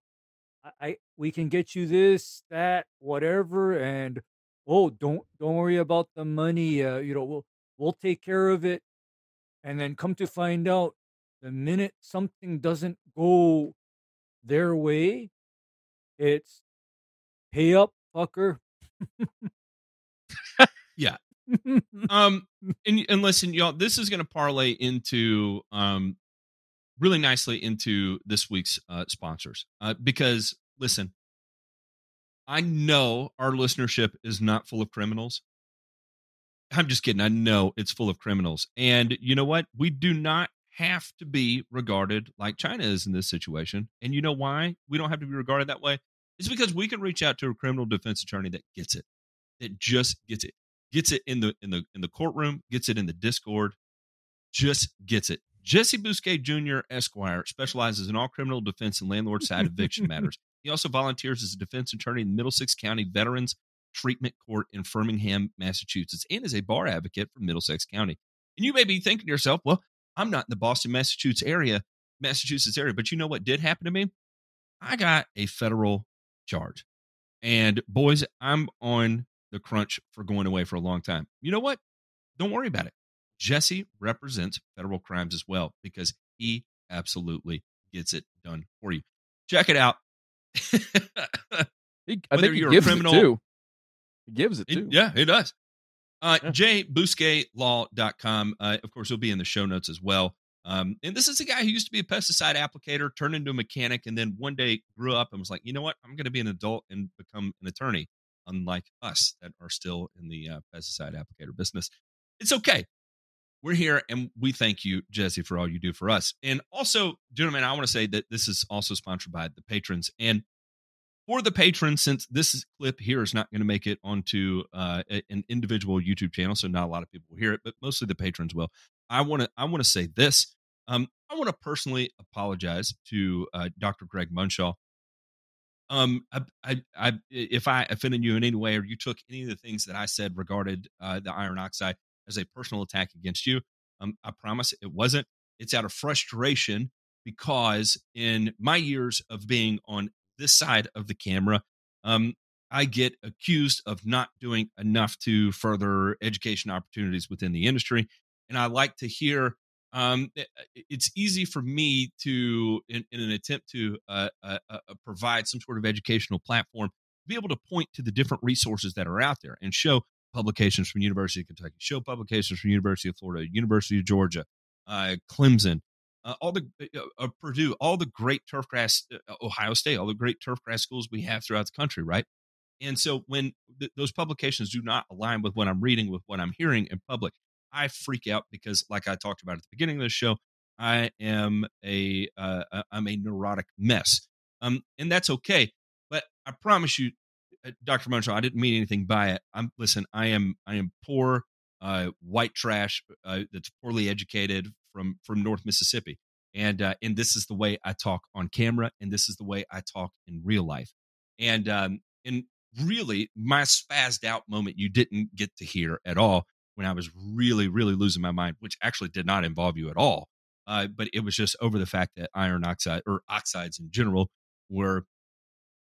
D: I, I we can get you this, that, whatever, and oh, don't don't worry about the money. Uh, you know, we'll we'll take care of it. And then come to find out, the minute something doesn't go their way, it's pay up, fucker.
B: Yeah. Um and, and listen y'all this is going to parlay into um really nicely into this week's uh sponsors uh because listen i know our listenership is not full of criminals. I'm just kidding i know it's full of criminals. And you know what? We do not have to be regarded like china is in this situation. And you know why we don't have to be regarded that way? It's because we can reach out to a criminal defense attorney that gets it that just gets it gets it in the in the in the courtroom, gets it in the Discord, just gets it. Jesse Bousquet Jr. Esquire specializes in all criminal defense and landlord side eviction matters. He also volunteers as a defense attorney in Middlesex County Veterans Treatment Court in Framingham, Massachusetts, and is a bar advocate for Middlesex County. And you may be thinking to yourself, well, I'm not in the Boston, Massachusetts area, Massachusetts area, but you know what did happen to me? I got a federal charge. And boys, I'm on the crunch for going away for a long time. You know what? Don't worry about it. Jesse represents federal crimes as well because he absolutely gets it done for you. Check it out.
C: He, I
B: Whether
C: think he
B: you're a
C: gives
B: criminal-
C: it too. He gives it
B: It-
C: too.
B: yeah, it does. Uh,
C: Yeah.
B: jbousquetlaw.com. Uh, of course, he'll be in the show notes as well. Um, and this is a guy who used to be a pesticide applicator, turned into a mechanic, and then one day grew up and was like, you know what? I'm going to be an adult and become an attorney, unlike us that are still in the uh, pesticide applicator business. It's okay. We're here and we thank you, Jesse, for all you do for us. And also, gentlemen, I want to say that this is also sponsored by the patrons. And for the patrons, since this clip here is not going to make it onto uh, an individual YouTube channel, so not a lot of people will hear it, but mostly the patrons will. I want to I want to say this. Um, I want to personally apologize to uh, Dr. Greg Munshaw. Um, I, I, I, if I offended you in any way, or you took any of the things that I said regarded uh, the iron oxide as a personal attack against you, um, I promise it wasn't. It's out of frustration because in my years of being on this side of the camera, um, I get accused of not doing enough to further education opportunities within the industry. And I like to hear um, it- it's easy for me to, in, in an attempt to uh, uh, uh, provide some sort of educational platform, be able to point to the different resources that are out there and show publications from University of Kentucky, show publications from University of Florida, University of Georgia, uh, Clemson, uh, all the uh, uh, Purdue, all the great turfgrass, uh, Ohio State, all the great turfgrass schools we have throughout the country, right? And so when th- those publications do not align with what I'm reading, with what I'm hearing in public, I freak out because, like I talked about at the beginning of the show, I am a uh, uh, I'm a neurotic mess, um, and that's okay. But I promise you, uh, Dr. Munshaw, I didn't mean anything by it. I'm listen. I am I am poor, uh, white trash uh, that's poorly educated from from North Mississippi, and uh, and this is the way I talk on camera, and this is the way I talk in real life, and um, and really my spazzed out moment you didn't get to hear at all when I was really really losing my mind, which actually did not involve you at all, uh, but it was just over the fact that iron oxide or oxides in general were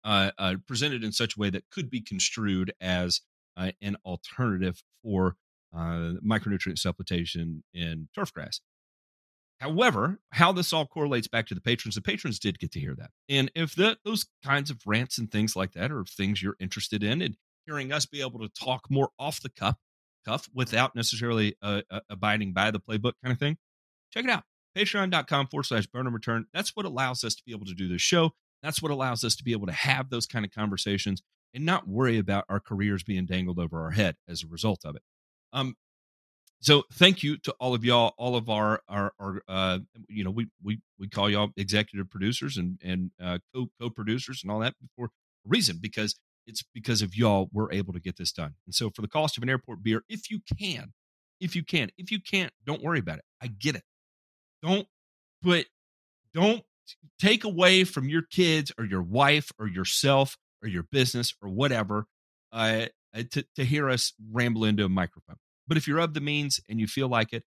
B: uh, uh, presented in such a way that could be construed as uh, an alternative for uh, micronutrient supplementation in turfgrass. However, how this all correlates back to the patrons, the patrons did get to hear that. And if the, those kinds of rants and things like that are things you're interested in, and hearing us be able to talk more off the cuff, cuff without necessarily uh, uh, abiding by the playbook kind of thing, check it out. Patreon.com forward slash burn and return. That's what allows us to be able to do this show. That's what allows us to be able to have those kind of conversations and not worry about our careers being dangled over our head as a result of it. Um, so thank you to all of y'all, all of our our, our uh, you know, we we we call y'all executive producers and and uh, co co producers and all that for a reason because it's because of y'all we're able to get this done. And so for the cost of an airport beer, if you can, if you can, if you can't, don't worry about it. I get it. Don't put don't take away from your kids or your wife or yourself or your business or whatever uh, to, to hear us ramble into a microphone. But if you're of the means and you feel like it,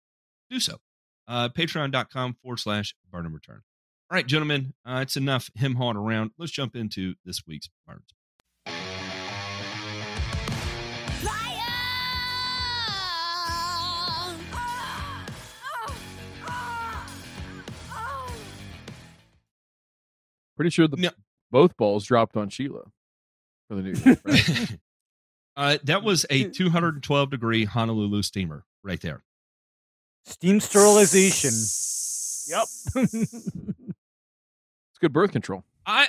B: do so. Uh, Patreon.com forward slash burn and return. All right, gentlemen, uh, it's enough him hawing around. Let's jump into this week's burns.
C: Pretty sure the
B: No.
C: both balls dropped on Sheila for the new year. Right?
B: uh, that was a 212 degree Honolulu steamer right there.
D: Steam sterilization. Yep.
C: it's good birth control.
B: I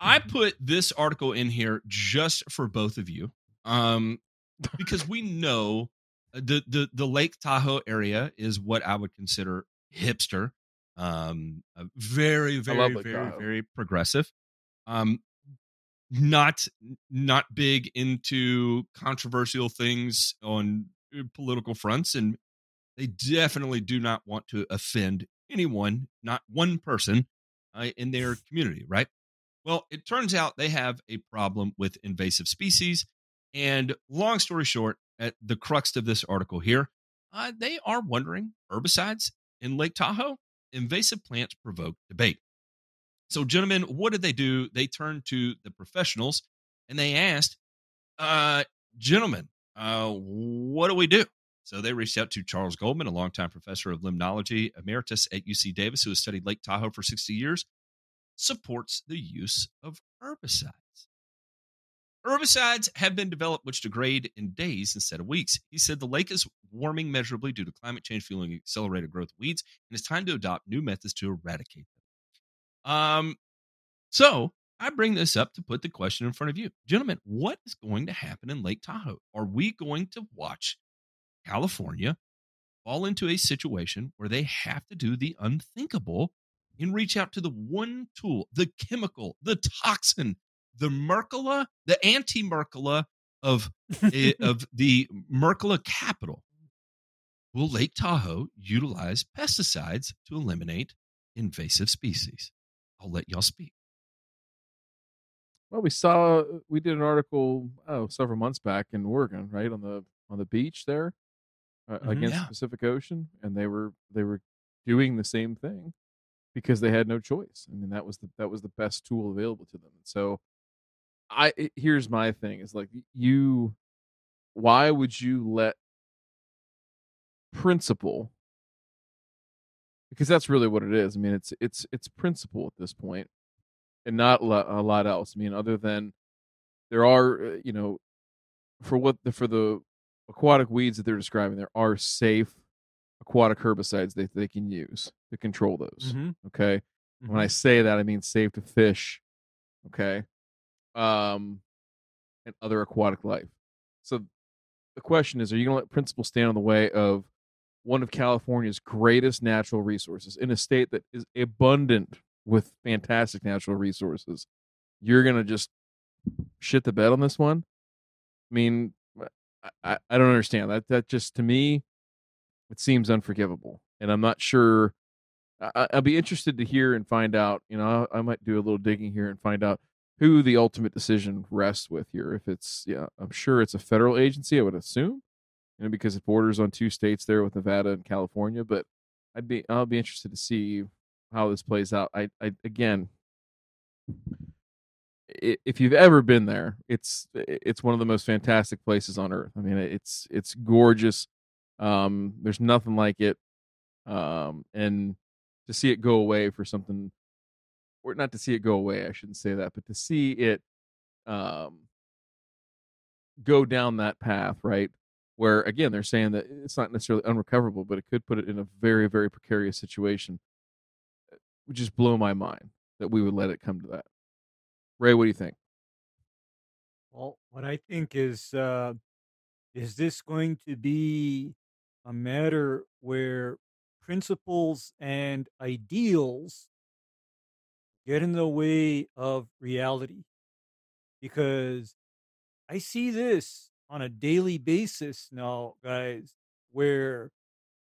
B: I put this article in here just for both of you, um, because we know the the the Lake Tahoe area is what I would consider hipster, um, very very very very progressive, um, not not big into controversial things on uh, political fronts, and they definitely do not want to offend anyone, not one person uh, in their community, right? Well, it turns out they have a problem with invasive species. And long story short, at the crux of this article here, uh, they are wondering herbicides in Lake Tahoe, invasive plants provoke debate. So, gentlemen, what did they do? They turned to the professionals and they asked, uh, gentlemen, uh, what do we do? So they reached out to Charles Goldman, a longtime professor of limnology emeritus at UC Davis, who has studied Lake Tahoe for 60 years, supports the use of herbicides. Herbicides have been developed which degrade in days instead of weeks. He said the lake is warming measurably due to climate change fueling accelerated growth of weeds, and it's time to adopt new methods to eradicate them. Um, so I bring this up to put the question in front of you. Gentlemen, what is going to happen in Lake Tahoe? Are we going to watch California fall into a situation where they have to do the unthinkable and reach out to the one tool, the chemical, the toxin, the Mercola, the anti Mercola of, eh, of the Mercola capital? Will Lake Tahoe utilize pesticides to eliminate invasive species? I'll let y'all speak.
C: Well, we saw we did an article oh several months back in Oregon, right on the on the beach there uh,
D: Mhm.
C: against
B: Yeah.
C: the Pacific Ocean, and they were they were doing the same thing because they had no choice. I mean, that was the that was the best tool available to them. And so, I it- here's my thing: is like you, why would you let principle? Because that's really what it is. I mean, it's it's it's principle at this point and not a lot, else. I mean, other than there are, uh, you know, for what the for the aquatic weeds that they're describing, there are safe aquatic herbicides that they can use to control those.
D: Mhm.
C: Okay, when I say that, I mean safe to fish. Okay, um, and other aquatic life. So the question is: Are you going to let principle stand in the way of one of California's greatest natural resources in a state that is abundant with fantastic natural resources? You're going to just shit the bed on this one? I mean, I, I, don't understand that. That just to me, it seems unforgivable, and I'm not sure. I, I'll be interested to hear and find out. You know, I, I might do a little digging here and find out who the ultimate decision rests with here. If it's, yeah, I'm sure it's a federal agency. I would assume, you know, because it borders on two states there with Nevada and California. But I'd be, I'll be interested to see how this plays out. I, I again, if you've ever been there, it's it's one of the most fantastic places on earth. I mean, it's it's gorgeous. Um, there's nothing like it. Um, and to see it go away for something, or not to see it go away, I shouldn't say that, but to see it, um, go down that path, right? Where again, they're saying that it's not necessarily unrecoverable, but it could put it in a very, very precarious situation. Would just blow my mind that we would let it come to that. Ray, what do you think?
D: Well, what I think is, uh, is this going to be a matter where principles and ideals get in the way of reality? Because I see this on a daily basis now, guys, where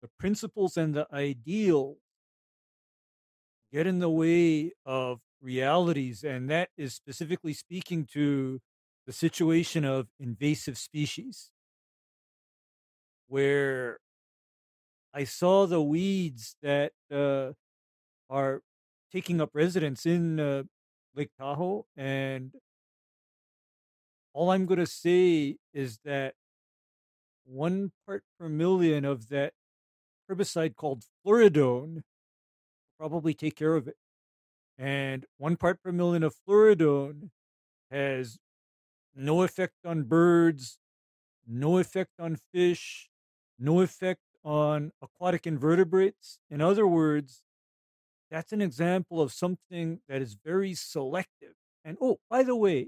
D: the principles and the ideal get in the way of realities. And that is specifically speaking to the situation of invasive species, where I saw the weeds that uh, are taking up residence in uh, Lake Tahoe. And all I'm going to say is that one part per million of that herbicide called fluridone probably take care of it. And one part per million of fluridone has no effect on birds, no effect on fish, no effect on aquatic invertebrates. In other words, that's an example of something that is very selective. And oh, by the way,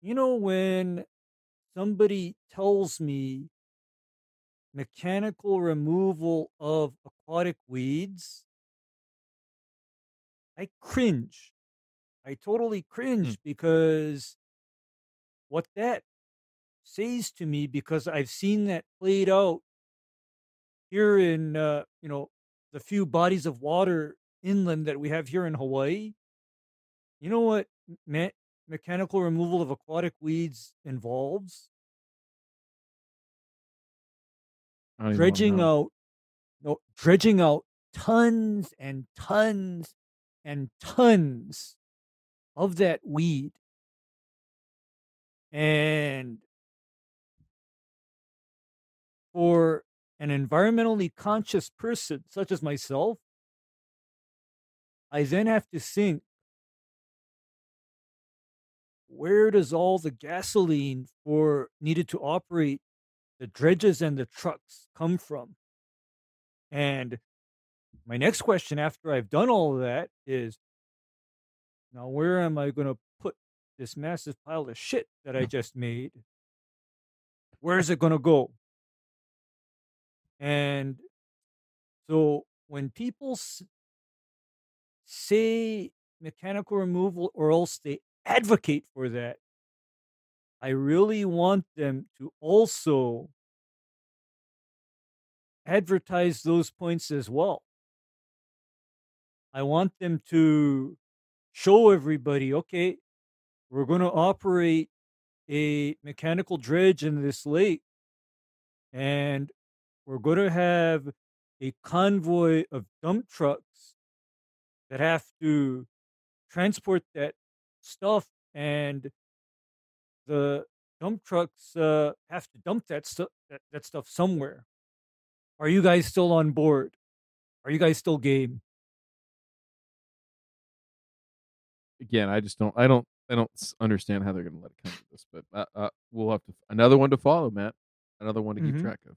D: you know, when somebody tells me mechanical removal of aquatic weeds, I cringe. I totally cringe because what that says to me, because I've seen that played out here in, uh, you know, the few bodies of water inland that we have here in Hawaii. You know what me- mechanical removal of aquatic weeds involves?
C: I don't even wanna
D: dredging out no dredging out tons and tons and tons of that weed And for an environmentally conscious person such as myself, I then have to think where does all the gasoline for needed to operate the dredges and the trucks come from? And my next question after I've done all of that is now where am I going to put this massive pile of shit that I just made? Where is it going to go? And so when people say mechanical removal or else they advocate for that, I really want them to also advertise those points as well. I want them to show everybody, okay, we're going to operate a mechanical dredge in this lake and we're going to have a convoy of dump trucks that have to transport that stuff and the dump trucks uh, have to dump that stuff that, that stuff somewhere are you guys still on board are you guys still game
C: Again, I just don't. I don't. I don't understand how they're going to let it come to this. But uh, uh, we'll have to another one to follow, Matt. Another one to
D: Mhm.
C: keep track of.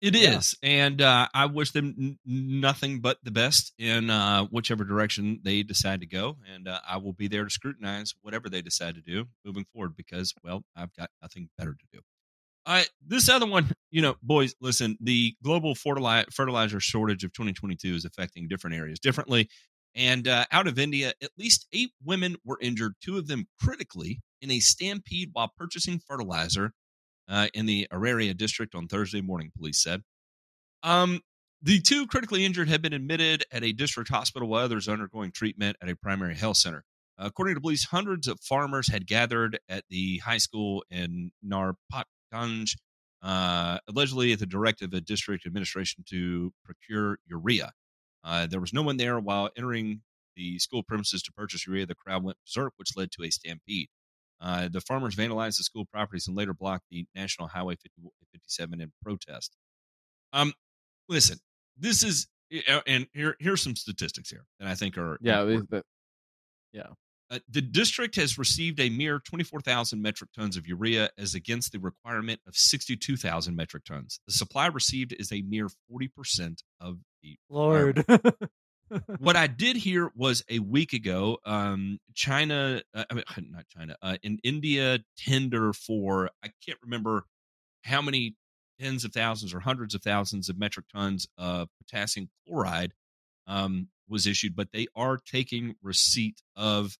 B: It
D: Yeah.
B: and uh, I wish them n- nothing but the best in uh, whichever direction they decide to go. And uh, I will be there to scrutinize whatever they decide to do moving forward because, well, I've got nothing better to do. I this other one, you know, boys, listen. The global fertilizer shortage of 2022 is affecting different areas differently. And uh, out of India, at least eight women were injured, two of them critically, in a stampede while purchasing fertilizer uh, in the Araria district on Thursday morning, police said. Um, the two critically injured have been admitted at a district hospital while others undergoing treatment at a primary health center. according to police, hundreds of farmers had gathered at the high school in Narpatganj, uh, allegedly at the directive of district administration to procure urea. Uh, there was no one there while entering the school premises to purchase urea. The crowd went berserk, which led to a stampede. Uh, the farmers vandalized the school properties and later blocked the National Highway 50, 57 in protest. Um, listen, this is, uh, and here here's some statistics here that I think are
C: Yeah,
B: important.
C: that,
B: Uh, the district has received a mere 24,000 metric tons of urea as against the requirement of 62,000 metric tons. The supply received is a mere 40% of the
D: lord
B: what I did hear was a week ago, um, China, uh, I mean, not China, uh, in India tender for, I can't remember how many tens of thousands or hundreds of thousands of metric tons of potassium chloride um, was issued, but they are taking receipt of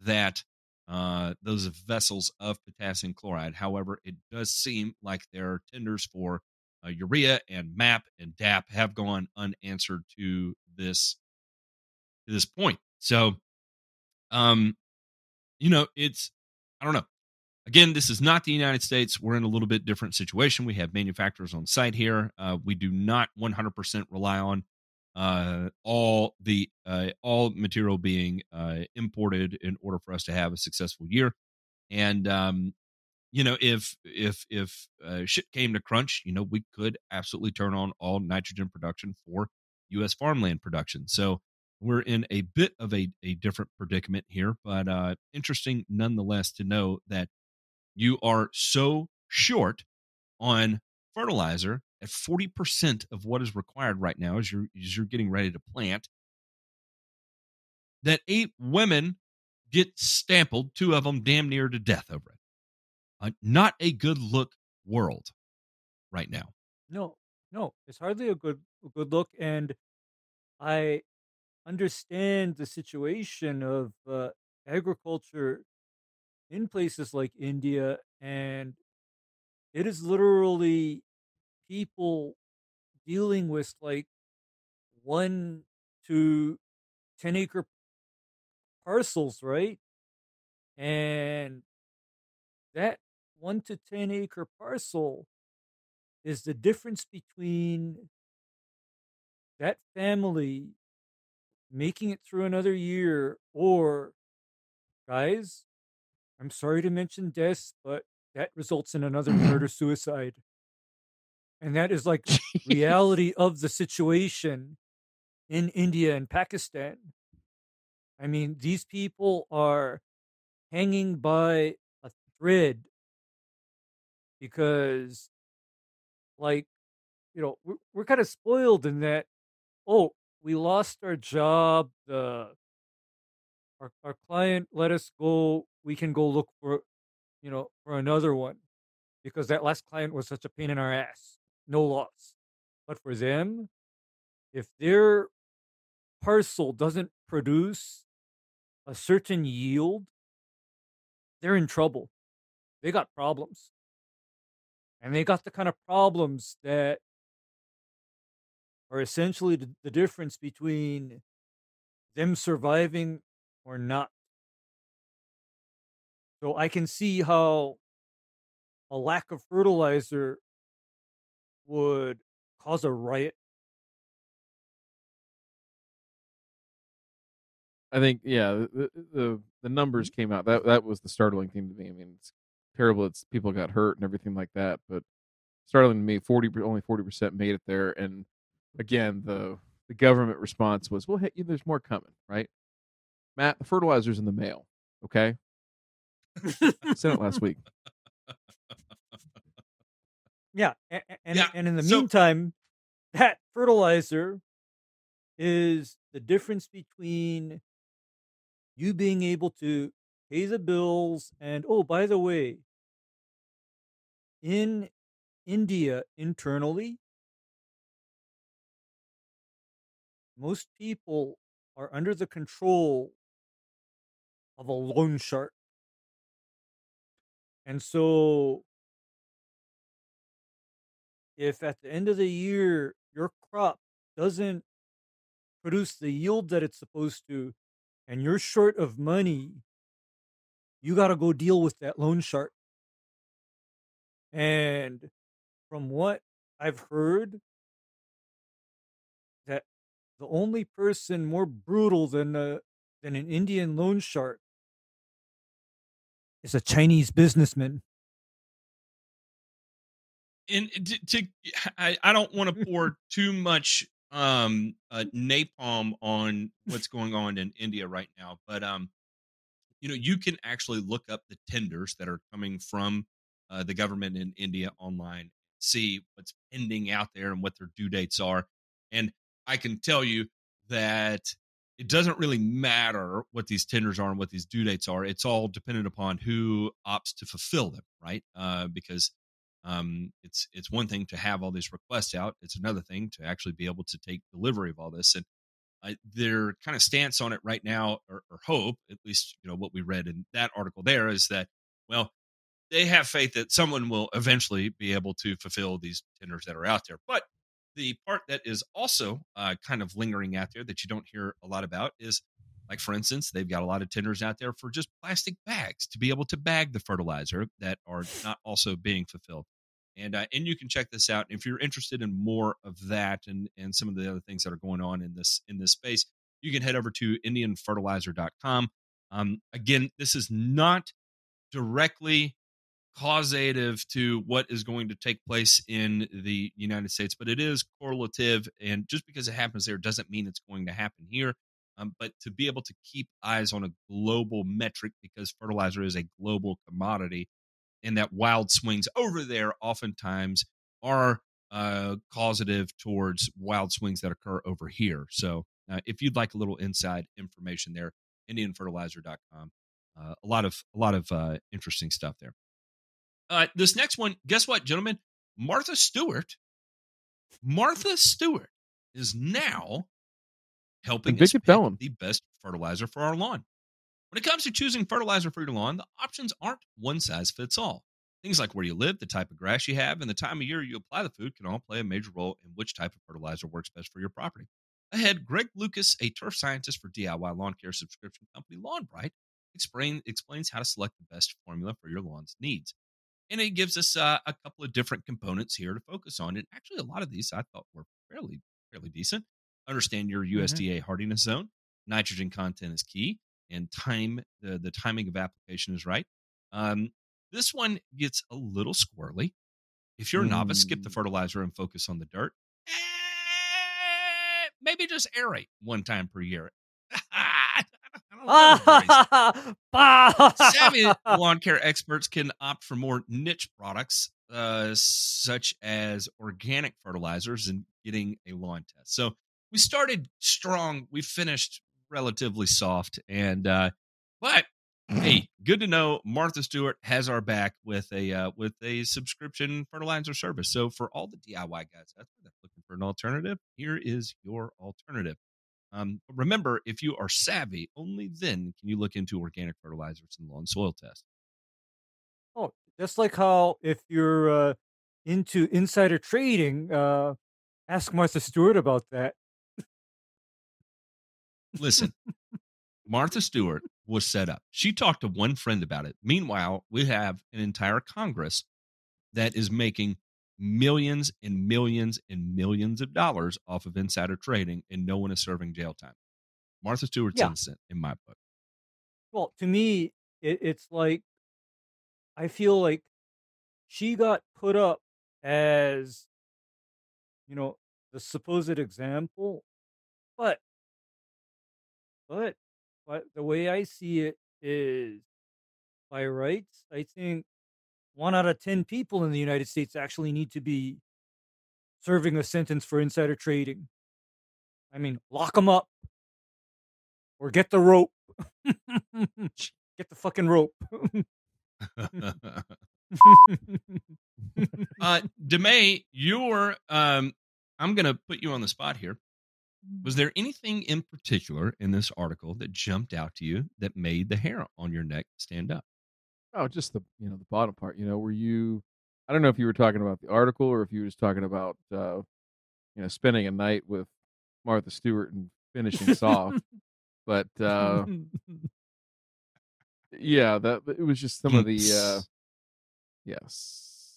B: that, uh, those vessels of potassium chloride. However, it does seem like their tenders for uh, urea and MAP and DAP have gone unanswered to this to this point. So, um, you know, it's I don't know. Again, this is not the United States. We're in a little bit different situation. We have manufacturers on site here. Uh, we do not 100% rely on uh, all the uh, all material being uh, imported in order for us to have a successful year. And um, you know, if if if uh, shit came to crunch, you know, we could absolutely turn on all nitrogen production for U.S. farmland production. So we're in a bit of a, a different predicament here, but uh, interesting nonetheless to know that you are so short on fertilizer at 40% of what is required right now as you're, as you're getting ready to plant that eight women get stampled, two of them damn near to death over it. Uh, not a good look world right now.
D: No, no, it's hardly a good a good look, and I understand the situation of uh, agriculture in places like India, and it is literally people dealing with like one to ten acre parcels, right? And that one to ten acre parcel is the difference between that family making it through another year or guys I'm sorry to mention deaths, but that results in another murder suicide. And that is like reality of the situation in India and Pakistan. I mean, these people are hanging by a thread because, like, you know, we're, we're kind of spoiled in that, oh, we lost our job. The our, our client let us go. We can go look for, you know, for another one because that last client was such a pain in our ass. No loss. But for them, if their parcel doesn't produce a certain yield, they're in trouble. They got problems. And they got the kind of problems that are essentially the, difference between them surviving or not. So I can see how a lack of fertilizer would cause a riot.
C: I think yeah, the, the the numbers mm-hmm. came out. That that was the startling thing to me. I mean, it's terrible. It's people got hurt and everything like that, but startling to me, forty only forty percent made it there. And again, the the government response was, "Well, hey, there's more coming, right?" Matt, the fertilizer's in the mail. Okay, sent it last week.
D: Yeah, and and,
B: Yeah,
D: and in the
B: so-
D: meantime, that fertilizer is the difference between you being able to pay the bills and oh, by the way, in India internally, most people are under the control of a loan shark. And so if at the end of the year your crop doesn't produce the yield that it's supposed to and you're short of money you got to go deal with that loan shark and from what i've heard the only person more brutal than a, than an indian loan shark is a chinese businessman.
B: And to, to I, I don't want to pour too much um uh, napalm on what's going on in India right now, but um you know you can actually look up the tenders that are coming from uh, the government in India online, see what's pending out there and what their due dates are, and I can tell you that it doesn't really matter what these tenders are and what these due dates are. It's all dependent upon who opts to fulfill them, right? Uh, because um, it's it's one thing to have all these requests out. It's another thing to actually be able to take delivery of all this. And their kind of stance on it right now, or, or hope, at least you know what we read in that article there, is that well, they have faith that someone will eventually be able to fulfill these tenders that are out there. But the part that is also uh, kind of lingering out there that you don't hear a lot about is like for instance they've got a lot of tenders out there for just plastic bags to be able to bag the fertilizer that are not also being fulfilled. And uh, and you can check this out if you're interested in more of that and and some of the other things that are going on in this in this space you can head over to indianfertilizer.com um, again this is not directly causative to what is going to take place in the United States, but it is correlative. And just because it happens there doesn't mean it's going to happen here. Um, but to be able to keep eyes on a global metric because fertilizer is a global commodity and that wild swings over there oftentimes are uh, causative towards wild swings that occur over here. So uh, if you'd like a little inside information there, indianfertilizer.com. Uh, a lot of a lot of uh, interesting stuff there. Uh, this next one, guess what, gentlemen? Martha Stewart. Martha Stewart is now helping us pick
C: Bellum.
B: the best fertilizer for our lawn. When it comes to choosing fertilizer for your lawn, the options aren't one size fits all. Things like where you live, the type of grass you have, and the time of year you apply the food can all play a major role in which type of fertilizer works best for your property. Ahead, Greg Lucas, a turf scientist for DIY lawn care subscription company Lawnbright, explain, explains how to select the best formula for your lawn's needs. And it gives us uh, a couple of different components here to focus on. And actually, a lot of these I thought were fairly fairly decent. Understand your USDA hardiness zone. Nitrogen content is key, and time the the timing of application is right. Um, this one gets a little squirrely. If you're a novice, skip the
C: Mm.
B: fertilizer and focus on the dirt. Eh, maybe just aerate one time per year. I don't know, Grace.
D: Bah!
B: Savvy lawn care experts can opt for more niche products, uh, such as organic fertilizers and getting a lawn test. So we started strong. We finished relatively soft, and uh, but hey, good to know Martha Stewart has our back with a uh, with a subscription fertilizer service. So for all the DIY guys out there looking for an alternative, here is your alternative. Um, remember, if you are savvy, only then can you look into organic fertilizers and lawn soil test.
D: Oh, just like how if you're uh, into insider trading, uh, ask Martha Stewart about that.
B: Listen, Martha Stewart was set up. She talked to one friend about it. Meanwhile, we have an entire Congress that is making millions and millions and millions of dollars off of insider trading, and no one is serving jail time. Martha Stewart's
D: Yeah.
B: innocent in my book.
D: Well, to me, it, it's like I feel like she got put up as, you know, the supposed example, but, but, but the way I see it is, by rights, I think one out of ten people in the United States actually need to be serving a sentence for insider trading. I mean, lock them up or get the rope. get the fucking rope.
B: uh, Demay, you're. Um, I'm going to put you on the spot here. Was there anything in particular in this article that jumped out to you that made the hair on your neck stand up?
C: Oh, just the you know the bottom part. You know, were you? I don't know if you were talking about the article or if you were just talking about uh, you know spending a night with Martha Stewart and finishing soft. But uh, yeah, that it was just some of the uh, yes,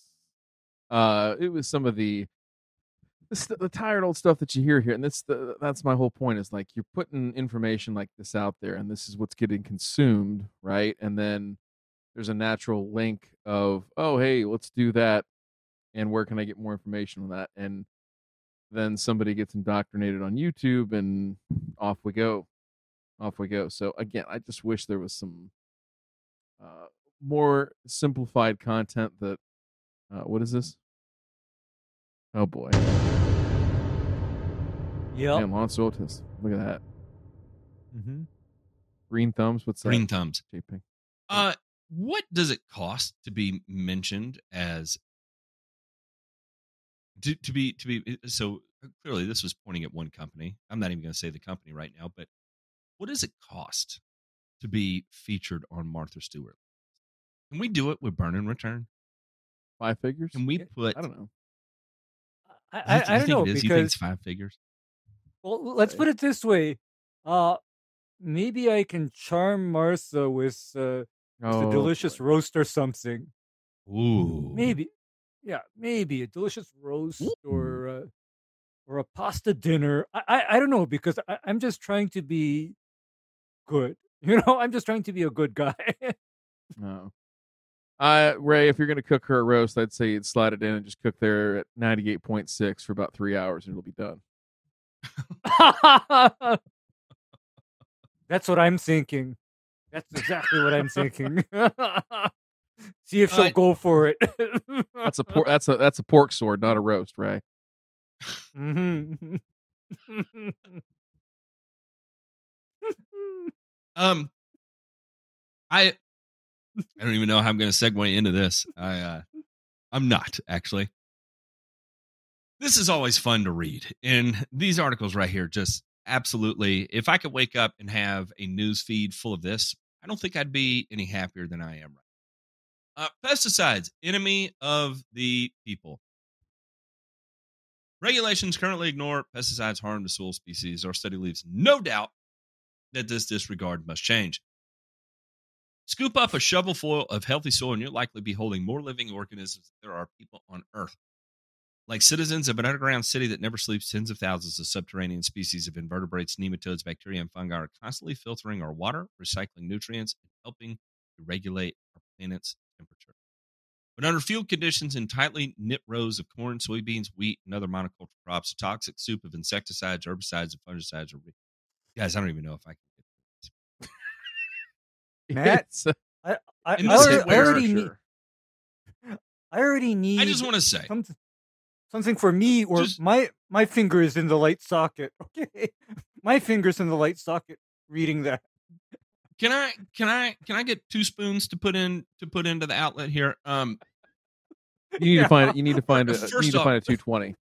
C: uh, it was some of the the, the tired old stuff that you hear here, and that's the that's my whole point. Is like you're putting information like this out there, and this is what's getting consumed, right? And then there's a natural link of oh hey let's do that and where can i get more information on that? And then somebody gets indoctrinated on youtube and off we go off we go. So again i just wish there was some uh, more simplified content that uh, what is this? Oh boy. Yeah soil test look at that.
D: Mm-hmm.
C: green thumbs what's that?
B: Green thumbs.
C: JP?
B: Uh, what does it cost to be mentioned as to, to be to be so clearly this was pointing at one company. I'm not even going to say the company right now but what does it cost to be featured on martha stewart? Can we do it with burn and return?
C: Five figures?
B: Can we put
C: i don't know.
D: I,
B: You
D: I,
B: think-
D: I don't
B: think
D: know
B: it is? you think
D: because
B: it's five figures?
D: Well, let's put it this way. Uh, maybe I can charm Martha with uh,
C: oh,
D: a delicious roast or something.
B: ooh
D: Maybe, yeah, maybe a delicious roast or uh, or a pasta dinner. I, I, I don't know because I, I'm just trying to be good. You know, I'm just trying to be a good guy.
C: No. Uh, Ray, if you're going to cook her a roast, I'd say you'd slide it in and just cook there at 98.6 for about three hours and it'll be done.
D: That's what I'm thinking. That's exactly what I'm thinking. See if she'll
B: Uh,
D: go for it.
C: That's a por- that's a that's a pork sword, not a roast, Ray.
D: Mhm.
B: Um, I I don't even know how I'm going to segue into this. I uh, I'm not actually. This is always fun to read, and these articles right here just absolutely. If I could wake up and have a news feed full of this, I don't think I'd be any happier than I am right. Uh, pesticides, enemy of the people. Regulations currently ignore pesticides harm to soil species. Our study leaves no doubt that this disregard must change. Scoop up a shovelful of healthy soil, and you'll likely be holding more living organisms than there are people on Earth. Like citizens of an underground city that never sleeps, tens of thousands of subterranean species of invertebrates, nematodes, bacteria, and fungi are constantly filtering our water, recycling nutrients, and helping to regulate our planet's temperature. But under field conditions in tightly knit rows of corn, soybeans, wheat, and other monoculture crops, a toxic soup of insecticides, herbicides, and fungicides are. Re- Guys, I don't even know if I can get
D: Matt,
C: uh,
D: I, I, I already, I already need. I already need.
B: I just want to say,
D: something, something for me, or
B: Just-
D: my my finger is in the light socket. Okay, my finger's in the light socket reading that.
B: can I can I can I get two spoons to put in to put into the outlet here? Um,
C: you need
D: Yeah.
C: to find. You need to find. A, you
B: First
C: need to find a 220.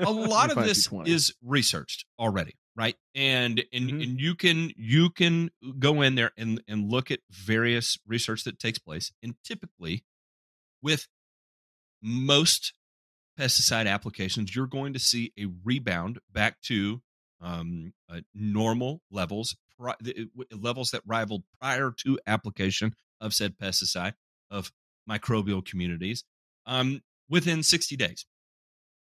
B: a lot of this is researched already right and and,
C: Mhm.
B: and you can you can go in there and and look at various research that takes place and typically with most pesticide applications you're going to see a rebound back to um, uh, normal levels pri- uh, levels that rivaled prior to application of said pesticide of microbial communities um, within 60 days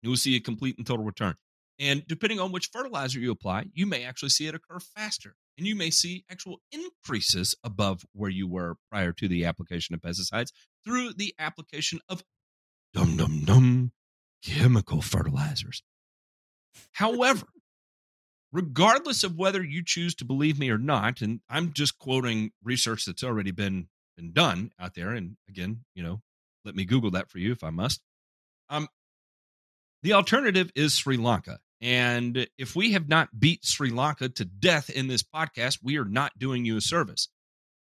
B: you will see a complete and total return. And depending on which fertilizer you apply, you may actually see it occur faster. And you may see actual increases above where you were prior to the application of pesticides through the application of dum dum dum chemical fertilizers. However, regardless of whether you choose to believe me or not, and I'm just quoting research that's already been been done out there, and again, you know, let me Google that for you if I must. Um, the alternative is Sri Lanka. And if we have not beat Sri Lanka to death in this podcast, we are not doing you a service.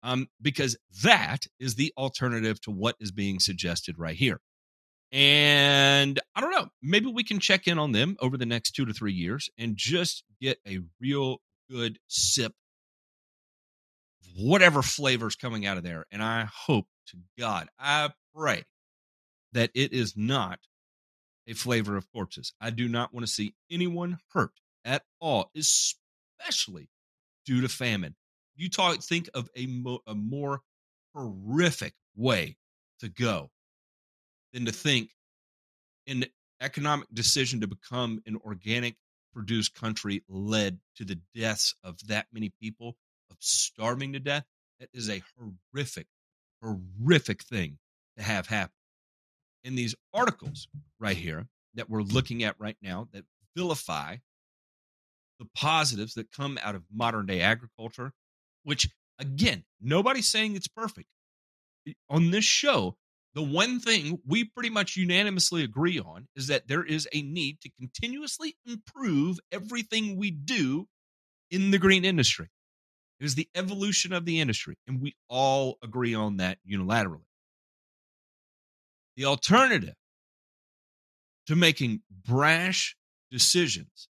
B: Um, because that is the alternative to what is being suggested right here. And I don't know, maybe we can check in on them over the next two to three years and just get a real good sip of whatever flavors coming out of there. And I hope to God, I pray that it is not a flavor of corpses. I do not want to see anyone hurt at all, especially due to famine. You talk, think of a, mo- a more horrific way to go than to think an economic decision to become an organic produced country led to the deaths of that many people of starving to death. That is a horrific, horrific thing to have happen. In these articles right here that we're looking at right now that vilify the positives that come out of modern day agriculture, which again, nobody's saying it's perfect. On this show, the one thing we pretty much unanimously agree on is that there is a need to continuously improve everything we do in the green industry. It is the evolution of the industry, and we all agree on that unilaterally. The alternative to making brash decisions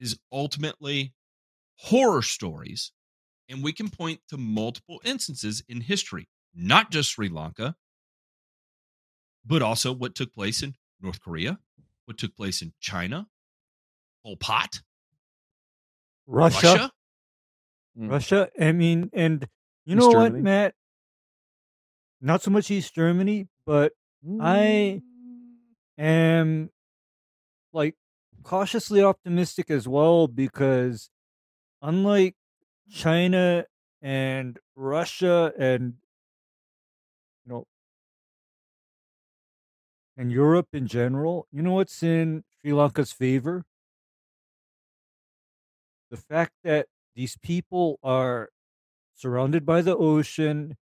B: is ultimately horror stories. And we can point to multiple instances in history, not just Sri Lanka, but also what took place in North Korea, what took place in China, Pol Pot,
D: Russia,
B: Russia.
C: Mm.
D: Russia. I mean, and you
C: East
D: know what, Matt? Not so much East Germany, but I- am like cautiously optimistic as well because unlike China and Russia and and Europe in general, you know what's in Sri Lanka's favor? The fact that these people are surrounded by the ocean,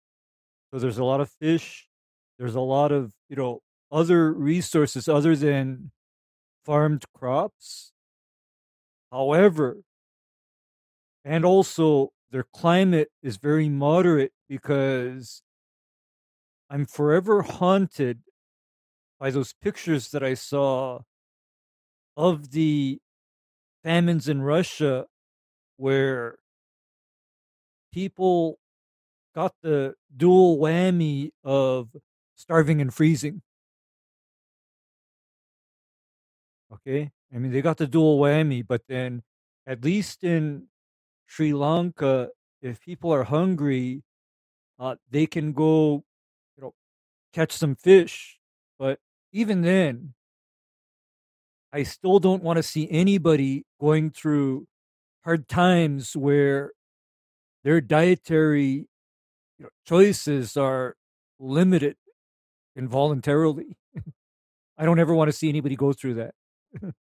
D: so there's a lot of fish, there's a lot of, you know, other resources other than farmed crops. However, and also their climate is very moderate because I'm forever haunted by those pictures that I saw of the famines in Russia where people got the dual whammy of starving and freezing. Okay. I mean, they got the dual whammy, but then at least in Sri Lanka, if people are hungry, uh, they can go, you know, catch some fish. But even then, I still don't want to see anybody going through hard times where their dietary choices are limited involuntarily. I don't ever want to see anybody go through that.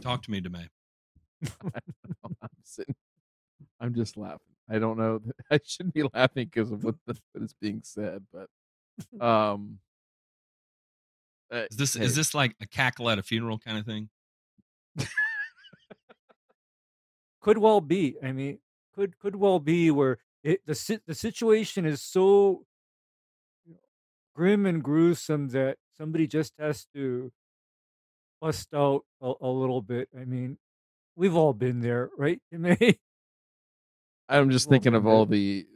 B: Talk to me, Demay.
C: I'm. I'm just laughing. I don't know. I shouldn't be laughing because of what, the, what is being said, but um, uh,
B: Is this
C: hey,
B: is this like a cackle at a funeral kind of thing?
D: could well be. I mean, could could well be where it, the the situation is so grim and gruesome that somebody just has to bust out a, a little bit. I mean, we've all been there, right? May
C: I'm just thinking of all the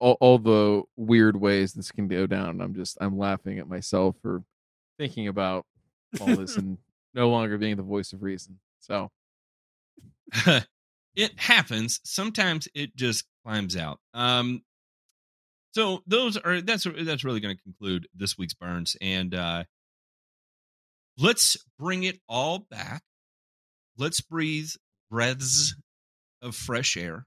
C: all, all the weird ways this can go down. I'm just I'm laughing at myself for thinking about all this and no longer being the voice of reason. So
B: it happens. Sometimes it just climbs out. Um, so those are that's that's really going to conclude this week's burns, and uh, let's bring it all back. Let's breathe breaths of fresh air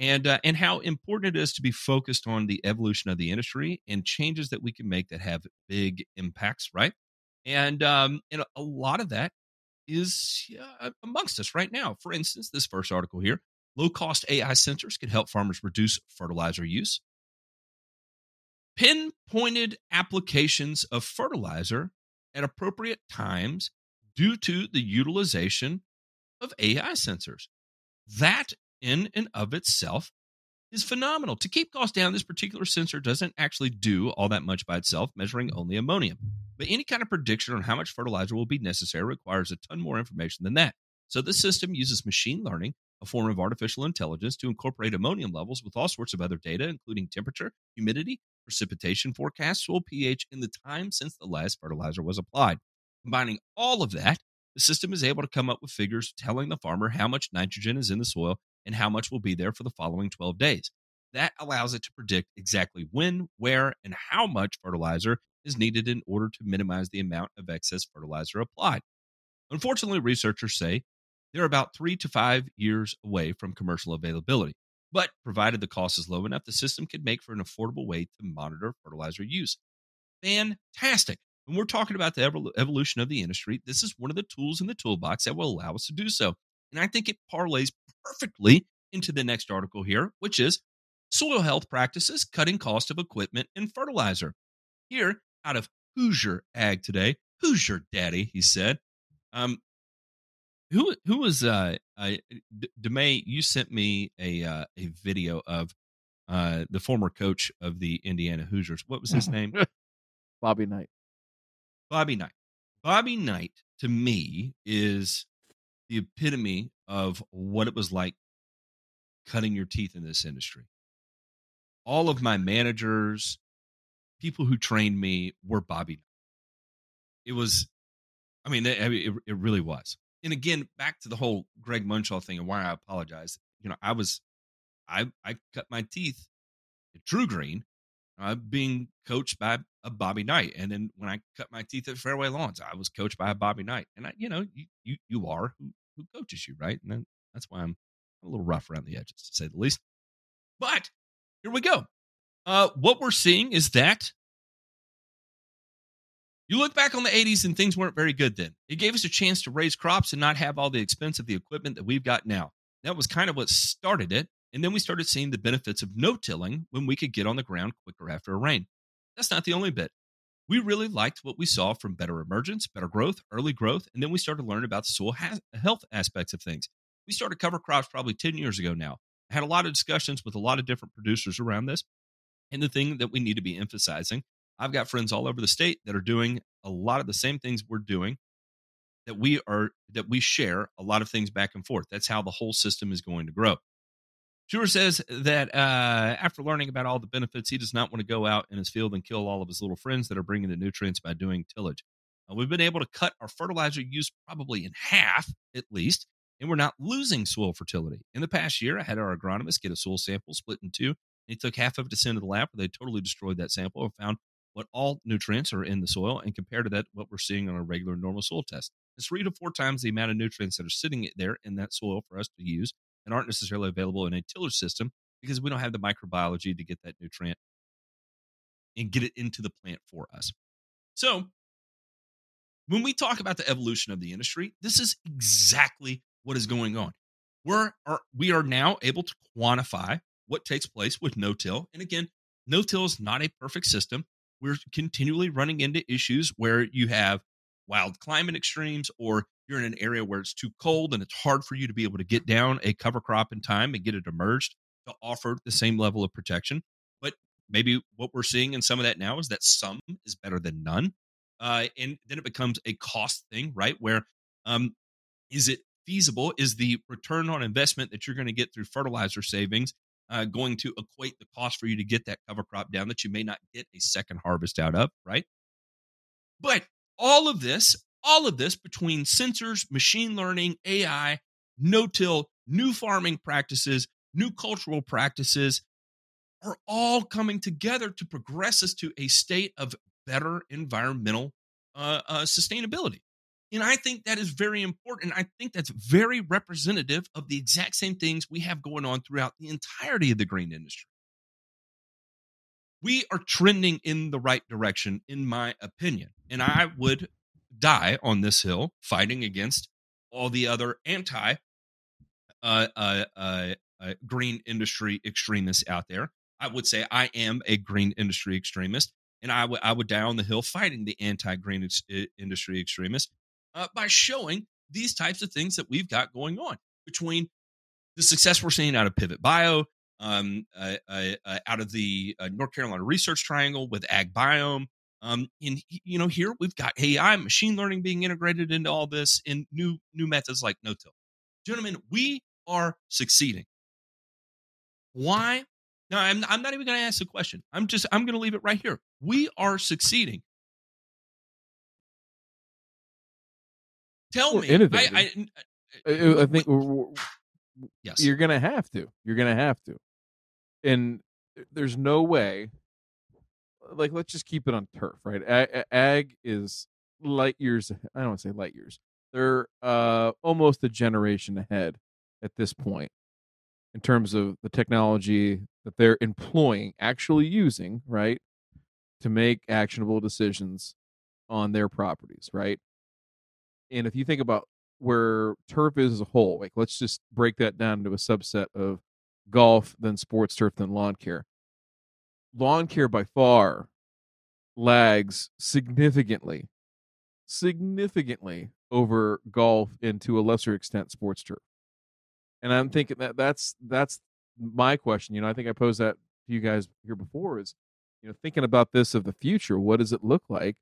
B: and uh, and how important it is to be focused on the evolution of the industry and changes that we can make that have big impacts, right? And um, and a lot of that is uh, amongst us right now. For instance, this first article here low cost AI sensors can help farmers reduce fertilizer use. Pinpointed applications of fertilizer at appropriate times due to the utilization of AI sensors. That, in and of itself, is phenomenal. To keep costs down, this particular sensor doesn't actually do all that much by itself, measuring only ammonium. But any kind of prediction on how much fertilizer will be necessary requires a ton more information than that. So this system uses machine learning, a form of artificial intelligence, to incorporate ammonium levels with all sorts of other data, including temperature, humidity, precipitation forecast, soil pH, and the time since the last fertilizer was applied. Combining all of that, the system is able to come up with figures telling the farmer how much nitrogen is in the soil and how much will be there for the following 12 days. That allows it to predict exactly when, where, and how much fertilizer is needed in order to minimize the amount of excess fertilizer applied. Unfortunately, researchers say they're about three to five years away from commercial availability. But provided the cost is low enough, the system could make for an affordable way to monitor fertilizer use. Fantastic. When we're talking about the evol- evolution of the industry, this is one of the tools in the toolbox that will allow us to do so. And I think it parlays perfectly into the next article here, which is soil health practices, cutting cost of equipment and fertilizer. Here, out of Hoosier Ag today, who's your daddy? He said. Um, who who was uh, uh D- Demay? You sent me a uh, a video of uh the former coach of the Indiana Hoosiers. What was his name?
C: Bobby Knight.
B: Bobby Knight. Bobby Knight to me is the epitome of what it was like cutting your teeth in this industry. All of my managers, people who trained me were Bobby. It was, I mean, it, it, it really was. And again, back to the whole Greg Munshaw thing and why I apologize. You know, I was, I I cut my teeth at TruGreen, uh, being coached by a Bobby Knight, and then when I cut my teeth at Fairway Lawns, I was coached by a Bobby Knight, and I, you know, you you, you are who, who coaches you, right? And then, that's why I'm a little rough around the edges, to say the least. But here we go. Uh, what we're seeing is that you look back on the 80s and things weren't very good then. It gave us a chance to raise crops and not have all the expense of the equipment that we've got now. That was kind of what started it. And then we started seeing the benefits of no tilling when we could get on the ground quicker after a rain. That's not the only bit. We really liked what we saw from better emergence, better growth, early growth, and then we started learning about the soil has- health aspects of things. We started cover crops probably 10 years ago now. I had a lot of discussions with a lot of different producers around this. And the thing that we need to be emphasizing I've got friends all over the state that are doing a lot of the same things we're doing that we are that we share a lot of things back and forth. That's how the whole system is going to grow. Schuer says that uh, after learning about all the benefits, he does not want to go out in his field and kill all of his little friends that are bringing the nutrients by doing tillage. Uh, we've been able to cut our fertilizer use probably in half at least, and we're not losing soil fertility. In the past year, I had our agronomist get a soil sample split in two. And he took half of it to send to the lab where they totally destroyed that sample and found what all nutrients are in the soil and compared to that what we're seeing on a regular normal soil test. It's three to four times the amount of nutrients that are sitting there in that soil for us to use and aren't necessarily available in a tiller system because we don't have the microbiology to get that nutrient and get it into the plant for us. So, when we talk about the evolution of the industry, this is exactly what is going on. We're are, we are now able to quantify what takes place with no-till. And again, no-till is not a perfect system. We're continually running into issues where you have wild climate extremes or you're in an area where it's too cold and it's hard for you to be able to get down a cover crop in time and get it emerged to offer the same level of protection. But maybe what we're seeing in some of that now is that some is better than none. Uh, and then it becomes a cost thing, right? Where um, is it feasible? Is the return on investment that you're going to get through fertilizer savings uh, going to equate the cost for you to get that cover crop down that you may not get a second harvest out of, right? But all of this, all of this between sensors, machine learning, AI, no till, new farming practices, new cultural practices are all coming together to progress us to a state of better environmental uh, uh, sustainability. And I think that is very important. I think that's very representative of the exact same things we have going on throughout the entirety of the green industry. We are trending in the right direction, in my opinion. And I would die on this hill fighting against all the other anti uh, uh, uh, uh, green industry extremists out there. I would say I am a green industry extremist, and I would I would die on the hill fighting the anti green ex- industry extremists uh, by showing these types of things that we've got going on between the success we're seeing out of Pivot Bio, um, uh, out of the North Carolina Research Triangle with AgBiome. Um, and you know, here we've got AI, machine learning being integrated into all this in new new methods like no-till. Gentlemen, we are succeeding. Why? No, I'm, I'm not even going to ask the question. I'm just I'm going to leave it right here. We are succeeding. Tell
C: We're
B: me. I, uh, uh, I,
C: I, I think we're, we're-
B: yes,
C: you're gonna have to. You're gonna have to. And uh, there's no way. Like, let's just keep it on turf, right? Ag, ag is light years. I don't want to say light years. They're uh almost a generation ahead at this point in terms of the technology that they're employing, actually using, right, to make actionable decisions on their properties, right? And if you think about where turf is as a whole, like let's just break that down into a subset of golf, then sports turf, then lawn care. Lawn care by far lags significantly, significantly over golf and to a lesser extent sports turf. And I'm thinking that that's that's my question. You know, I think I posed that to you guys here before is, you know, thinking about this of the future, what does it look like?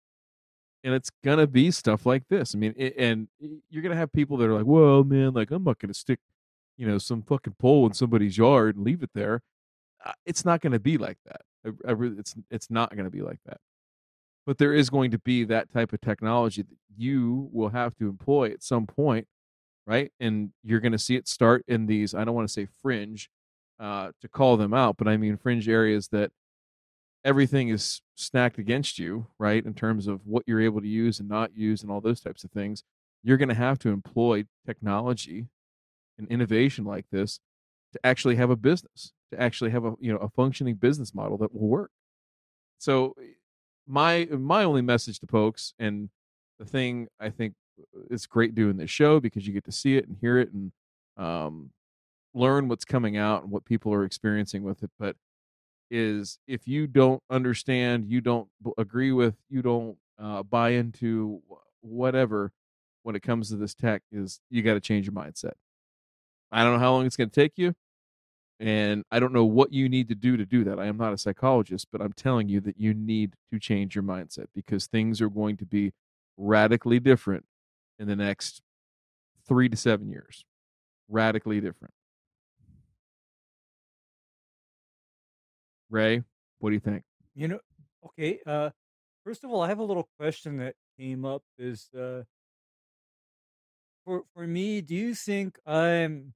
C: and it's gonna be stuff like this. I mean, it, and you're gonna have people that are like, "Well, man, like I'm not gonna stick, you know, some fucking pole in somebody's yard and leave it there." Uh, It's not gonna be like that. I, I really, it's it's not gonna be like that. But there is going to be that type of technology that you will have to employ at some point, right? And you're gonna see it start in these. I don't want to say fringe, uh, to call them out, but I mean fringe areas that everything is stacked against you, right? In terms of what you're able to use and not use and all those types of things, you're going to have to employ technology and innovation like this to actually have a business, to actually have a, you know, a functioning business model that will work. So my my only message to folks and the thing I think it's great doing this show because you get to see it and hear it and um learn what's coming out and what people are experiencing with it, but is if you don't understand, you don't agree with, you don't uh, buy into whatever when it comes to this tech, is you got to change your mindset. I don't know how long it's going to take you, and I don't know what you need to do to do that. I am not a psychologist, but I'm telling you that you need to change your mindset because things are going to be radically different in the next three to seven years. Radically different. Ray, what do you think?
D: You know, okay. Uh, first of all, I have a little question that came up. Is uh, for for me, do you think I'm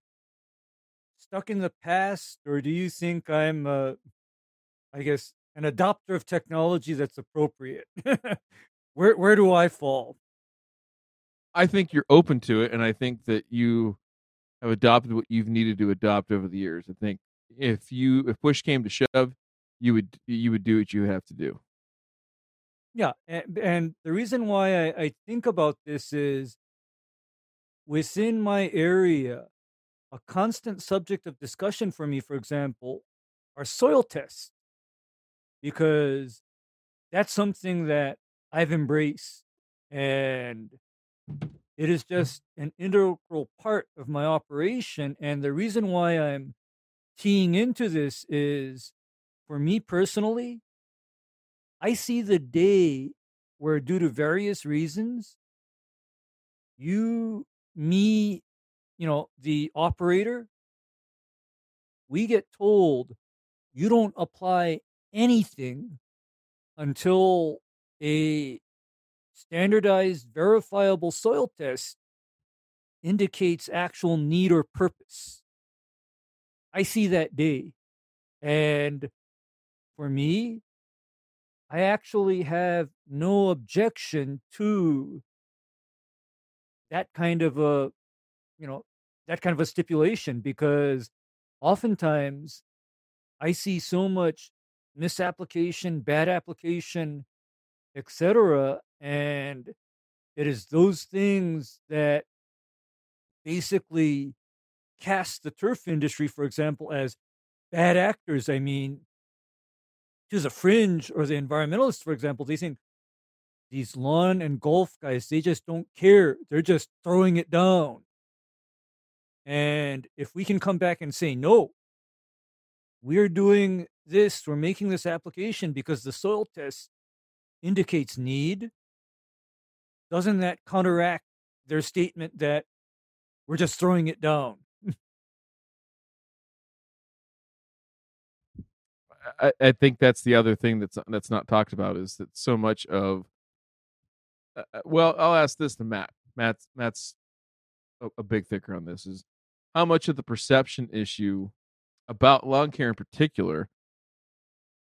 D: stuck in the past, or do you think I'm, uh, I guess, an adopter of technology that's appropriate? where where do I fall?
C: I think you're open to it, and I think that you have adopted what you've needed to adopt over the years. I think if you if push came to shove, you would you would do what you have to do.
D: Yeah, and, and the reason why I, I think about this is within my area, a constant subject of discussion for me, for example, are soil tests, because that's something that I've embraced and it is just an integral part of my operation. And the reason why I'm keying into this is for me personally, I see the day where, due to various reasons, you, me, you know, the operator, we get told you don't apply anything until a standardized, verifiable soil test indicates actual need or purpose. I see that day. And for me, I actually have no objection to that kind of a, you know, that kind of a stipulation because oftentimes I see so much misapplication, bad application, etc. And it is those things that basically cast the turf industry, for example, as bad actors. I mean, to the fringe or the environmentalists, for example, they think these lawn and golf guys, they just don't care. They're just throwing it down. And if we can come back and say, no, we're doing this, we're making this application because the soil test indicates need, doesn't that counteract their statement that we're just throwing it down?
C: I, I think that's the other thing that's that's not talked about is that so much of uh, uh, well i'll ask this to matt matt's matt's a, a big thicker on this is how much of the perception issue about lawn care in particular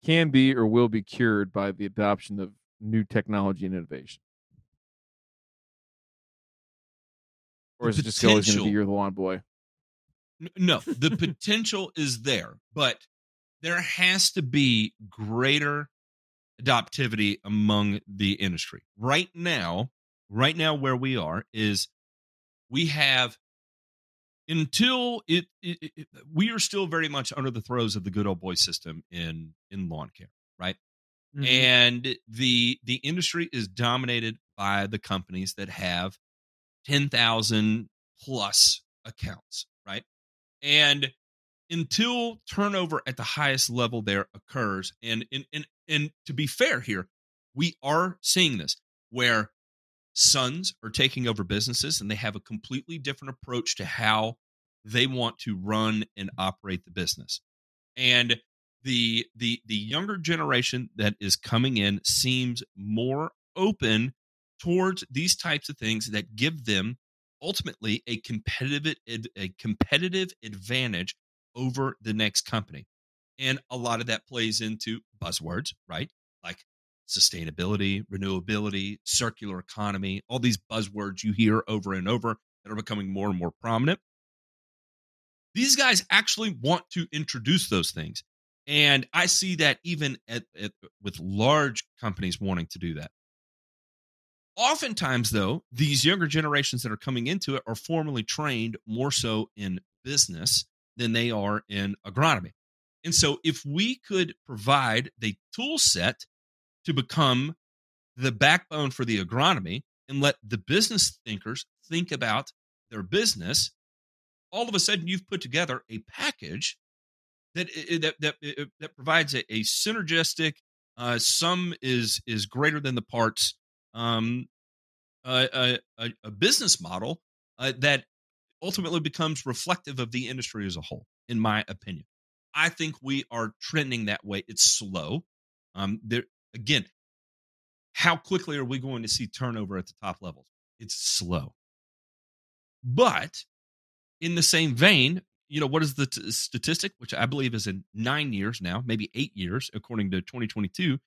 C: can be or will be cured by the adoption of new technology and innovation or is it just always going to be you're the lawn boy
B: No, the potential is there, but there has to be greater adoptivity among the industry. Right now, right now where we are is we have until it, it, it- we are still very much under the throes of the good old boy system in in lawn care, right?
D: Mhm.
B: and the the industry is dominated by the companies that have 10,000 plus accounts right and until turnover at the highest level there occurs and and and, and to be fair here we are seeing this where sons are taking over businesses and they have a completely different approach to how they want to run and operate the business. And the the the younger generation that is coming in seems more open towards these types of things that give them ultimately a competitive a competitive advantage over the next company. And a lot of that plays into buzzwords right? Like sustainability renewability circular economy all these buzzwords you hear over and over that are becoming more and more prominent. These guys actually want to introduce those things and i see that even at, at with large companies wanting to do that. Oftentimes though these younger generations that are coming into it are formally trained more so in business than they are in agronomy. And so if we could provide the tool set to become the backbone for the agronomy and let the business thinkers think about their business all of a sudden you've put together a package that that that, that provides a, a synergistic uh, sum is is greater than the parts um, a, a, a, business model uh, that ultimately becomes reflective of the industry as a whole, in my opinion. I think we are trending that way. It's slow. Um, there again, how quickly are we going to see turnover at the top levels? It's slow. But in the same vein, you know, what is the t- statistic, which I believe is in nine years now, maybe eight years, according to 2022, you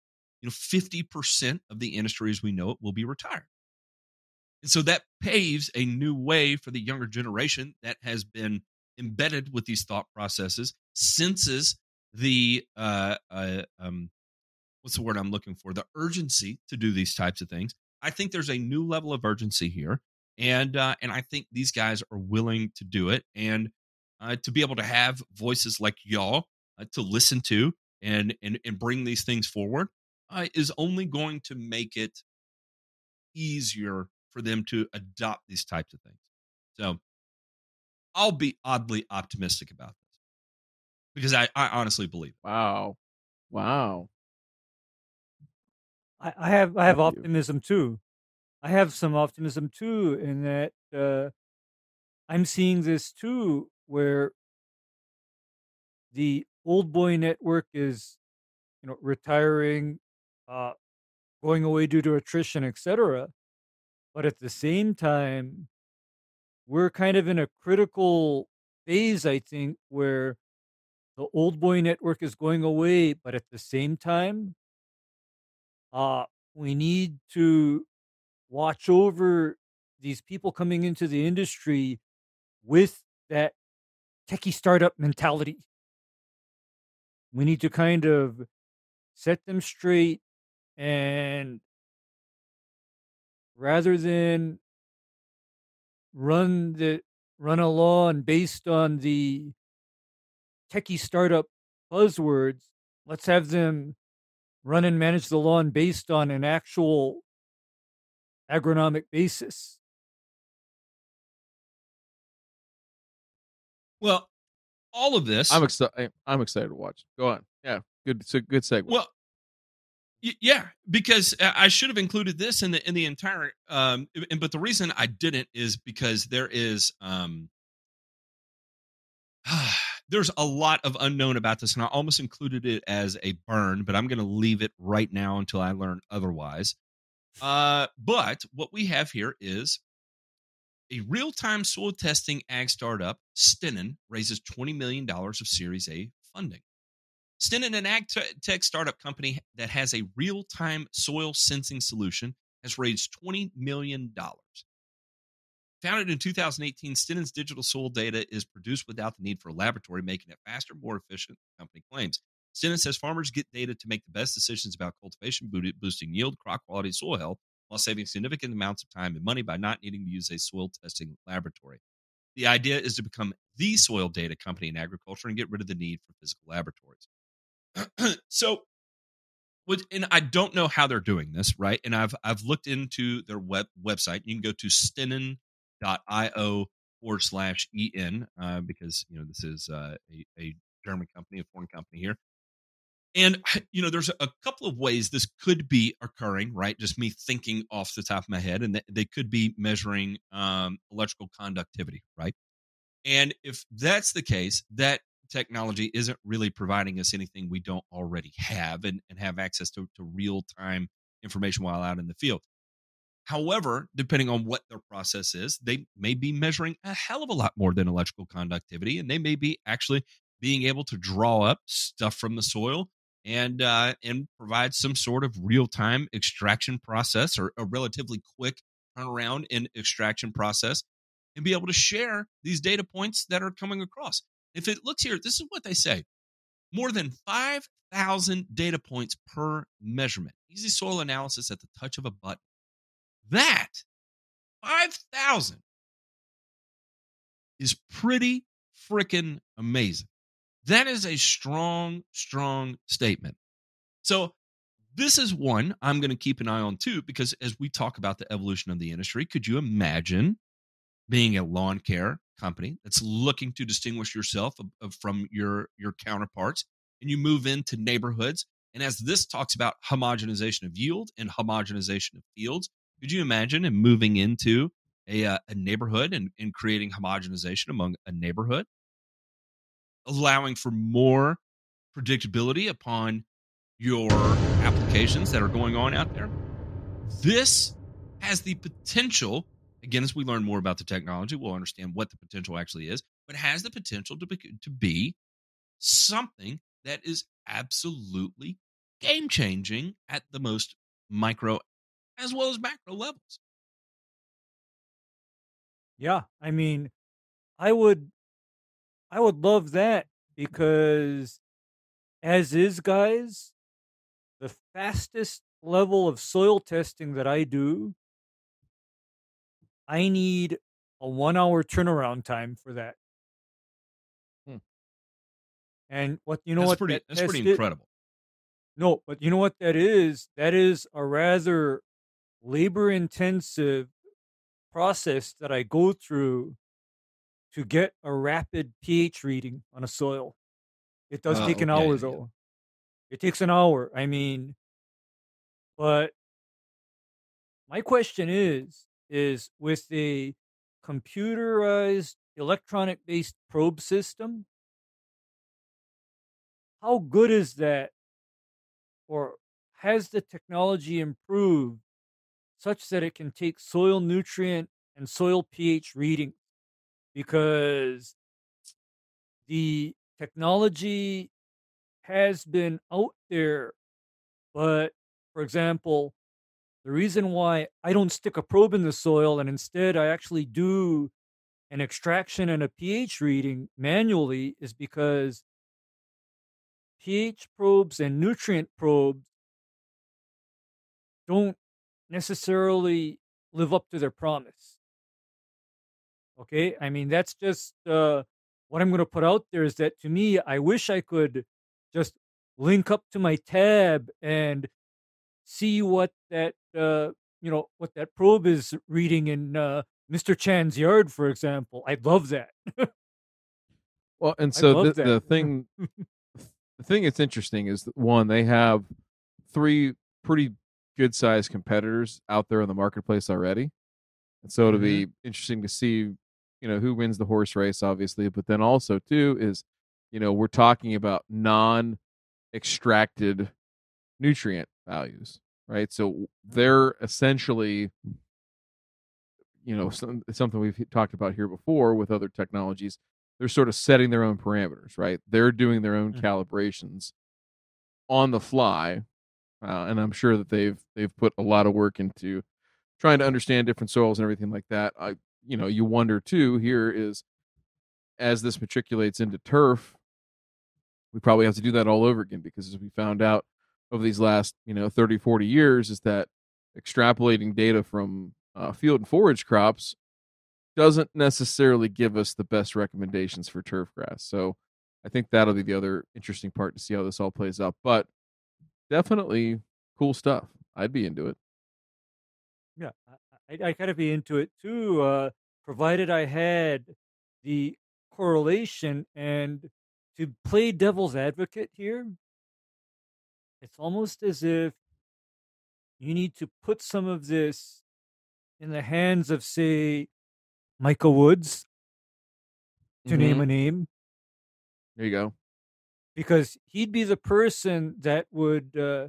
B: know, 50% of the industry as we know it will be retired. And so that paves a new way for the younger generation that has been embedded with these thought processes, senses the uh, uh, um, what's the word I'm looking for? The urgency to do these types of things. I think there's a new level of urgency here, and uh, and I think these guys are willing to do it, and uh, to be able to have voices like y'all uh, to listen to and and and bring these things forward uh, is only going to make it easier for them to adopt these types of things. So I'll be oddly optimistic about this because I, I honestly believe.
C: Wow. Wow.
D: I, I have I have optimism too. I have some optimism too in that uh, I'm seeing this too, where the old boy network is, you know, retiring, uh, going away due to attrition, etc. But at the same time, we're kind of in a critical phase, I think, where the old boy network is going away, but at the same time, uh, we need to watch over these people coming into the industry with that techie startup mentality. We need to kind of set them straight and rather than run the run a law and based on the techie startup buzzwords, let's have them run and manage the lawn based on an actual agronomic basis.
B: Well, all of this.
C: I'm excited. I'm excited to watch. Go on. Yeah. Good. It's a good segue.
B: Well, y- yeah, because uh, I should have included this in the in the entire. Um, and, but the reason I didn't is because there is um, there's a lot of unknown about this, and I almost included it as a burn, but I'm going to leave it right now until I learn otherwise. Uh, but what we have here is a real time soil testing ag startup, Stenon, raises $20 million of Series A funding. Stenon, an ag tech startup company that has a real time soil sensing solution, has raised $20 million. Founded in 2018, Stenon's digital soil data is produced without the need for a laboratory, making it faster, more efficient, the company claims. Stenon says farmers get data to make the best decisions about cultivation, boosting yield, crop quality, soil health, while saving significant amounts of time and money by not needing to use a soil testing laboratory. The idea is to become the soil data company in agriculture and get rid of the need for physical laboratories. so, and I don't know how they're doing this, right? And I've I've looked into their web website. You can go to stenon.io forward slash en uh, because you know this is uh, a, a German company, a foreign company here. And you know, there's a couple of ways this could be occurring, right? Just me thinking off the top of my head, and th- they could be measuring um, electrical conductivity, right? And if that's the case, that technology isn't really providing us anything we don't already have and, and have access to, to real time information while out in the field. However, depending on what their process is, they may be measuring a hell of a lot more than electrical conductivity, and they may be actually being able to draw up stuff from the soil and uh, and provide some sort of real time extraction process or a relatively quick turnaround in extraction process, and be able to share these data points that are coming across. If it looks here, this is what they say: more than five thousand data points per measurement. Easy soil analysis at the touch of a button. That five thousand is pretty freaking amazing. That is a strong, strong statement. So, this is one I'm going to keep an eye on too, because as we talk about the evolution of the industry, could you imagine being a lawn care company that's looking to distinguish yourself from your, your counterparts and you move into neighborhoods? And as this talks about homogenization of yield and homogenization of fields, Could you imagine him moving into a, uh, a neighborhood and, and creating homogenization among a neighborhood, allowing for more predictability upon your applications that are going on out there? This has the potential, again, as we learn more about the technology, we'll understand what the potential actually is, but has the potential to be, to be something that is absolutely game changing at the most micro as well as macro levels.
D: Yeah, I mean, I would, I would love that because, as is, guys, the fastest level of soil testing that I do, I need a one-hour turnaround time for that.
C: Hmm.
D: And what you know
B: that's
D: what
B: pretty
D: that
B: that's pretty incredible.
D: No, but you know what that is? That is a rather labor intensive process that I go through to get a rapid pH reading on a soil. It does
B: Oh,
D: take an hour though. It takes an hour. I mean, but my question is is with a computerized electronic based probe system, how good is that or has the technology improved such that it can take soil nutrient and soil pH readings? Because the technology has been out there, but for example, the reason why I don't stick a probe in the soil and instead I actually do an extraction and a pH reading manually is because pH probes and nutrient probes don't necessarily live up to their promise. Okay? I mean, that's just uh, what I'm going to put out there is that to me, I wish I could just link up to my tab and see what that, uh, you know, what that probe is reading in uh, Mr. Chan's yard, for example. I'd love that.
C: Well, and so the, the thing, the thing that's interesting is that, one they have three pretty good sized competitors out there in the marketplace already, and so it'll be interesting to see, you know, who wins the horse race, obviously, but then also too is, you know, we're talking about non extracted nutrient values, right? So they're essentially, you know, some, something we've talked about here before with other technologies. They're sort of setting their own parameters, right? They're doing their own
D: Mhm.
C: calibrations on the fly, uh, and I'm sure that they've they've put a lot of work into trying to understand different soils and everything like that. I, you know, you wonder too. Here is as this matriculates into turf, we probably have to do that all over again because as we found out over these last you know 30 40 years is that extrapolating data from uh, field and forage crops doesn't necessarily give us the best recommendations for turf grass so i think that'll be the other interesting part to see how this all plays out but definitely cool stuff i'd be into it
D: Yeah, I, I, I kind of be into it too, uh, provided I had the correlation. And to play devil's advocate here, it's almost as if you need to put some of this in the hands of, say, Micah Woods, to name
C: Mhm.
D: a name,
C: there you go
D: because he'd be the person that would, uh,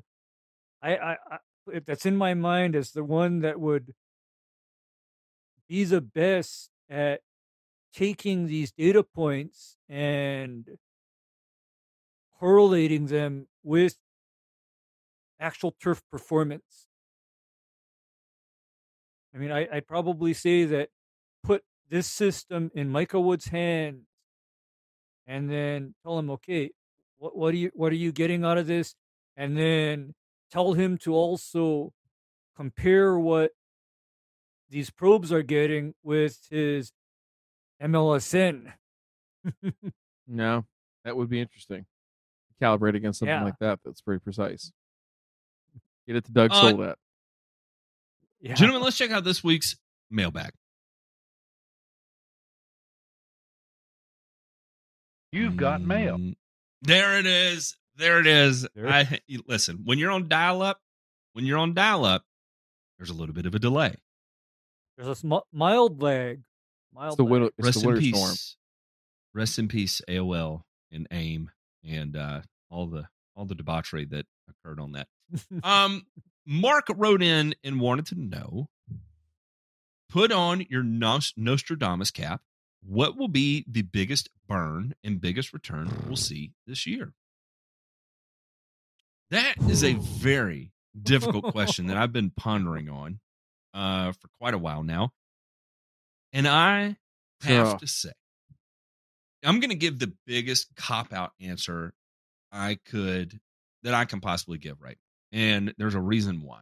D: I, I, I, that's in my mind as the one that would be the best at taking these data points and correlating them with actual turf performance. I mean, I, I'd probably say that put this system in Micah Wood's hands and then tell him, okay, what, what are you what are you getting out of this? And then tell him to also compare what these probes are getting with his MLSN.
C: no that would be interesting calibrate against something
D: Yeah.
C: like that that's very precise get it to doug
B: Uh,
C: Soldat.
D: yeah.
B: Gentlemen, let's check out this week's mailbag.
F: You've got mail.
B: There it is. There it is.
D: There-
B: I listen, when you're on dial up, when you're on dial up, there's a little bit of a delay.
D: There's a sm- mild lag. Mild
C: It's the
D: lag.
C: winter. It's
B: Rest
C: the
B: in
C: winter
B: peace.
C: storm.
B: Rest in peace, AOL and AIM and uh, all the all the debauchery that occurred on that. Um, Mark wrote in and wanted to know: Put on your Nos- Nostradamus cap. What will be the biggest burn and biggest return we'll see this year? That is a very difficult question that I've been pondering on uh, for quite a while now, and I have
C: Yeah.
B: to say, I'm going to give the biggest cop out answer I could that I can possibly give right. And there's a reason why.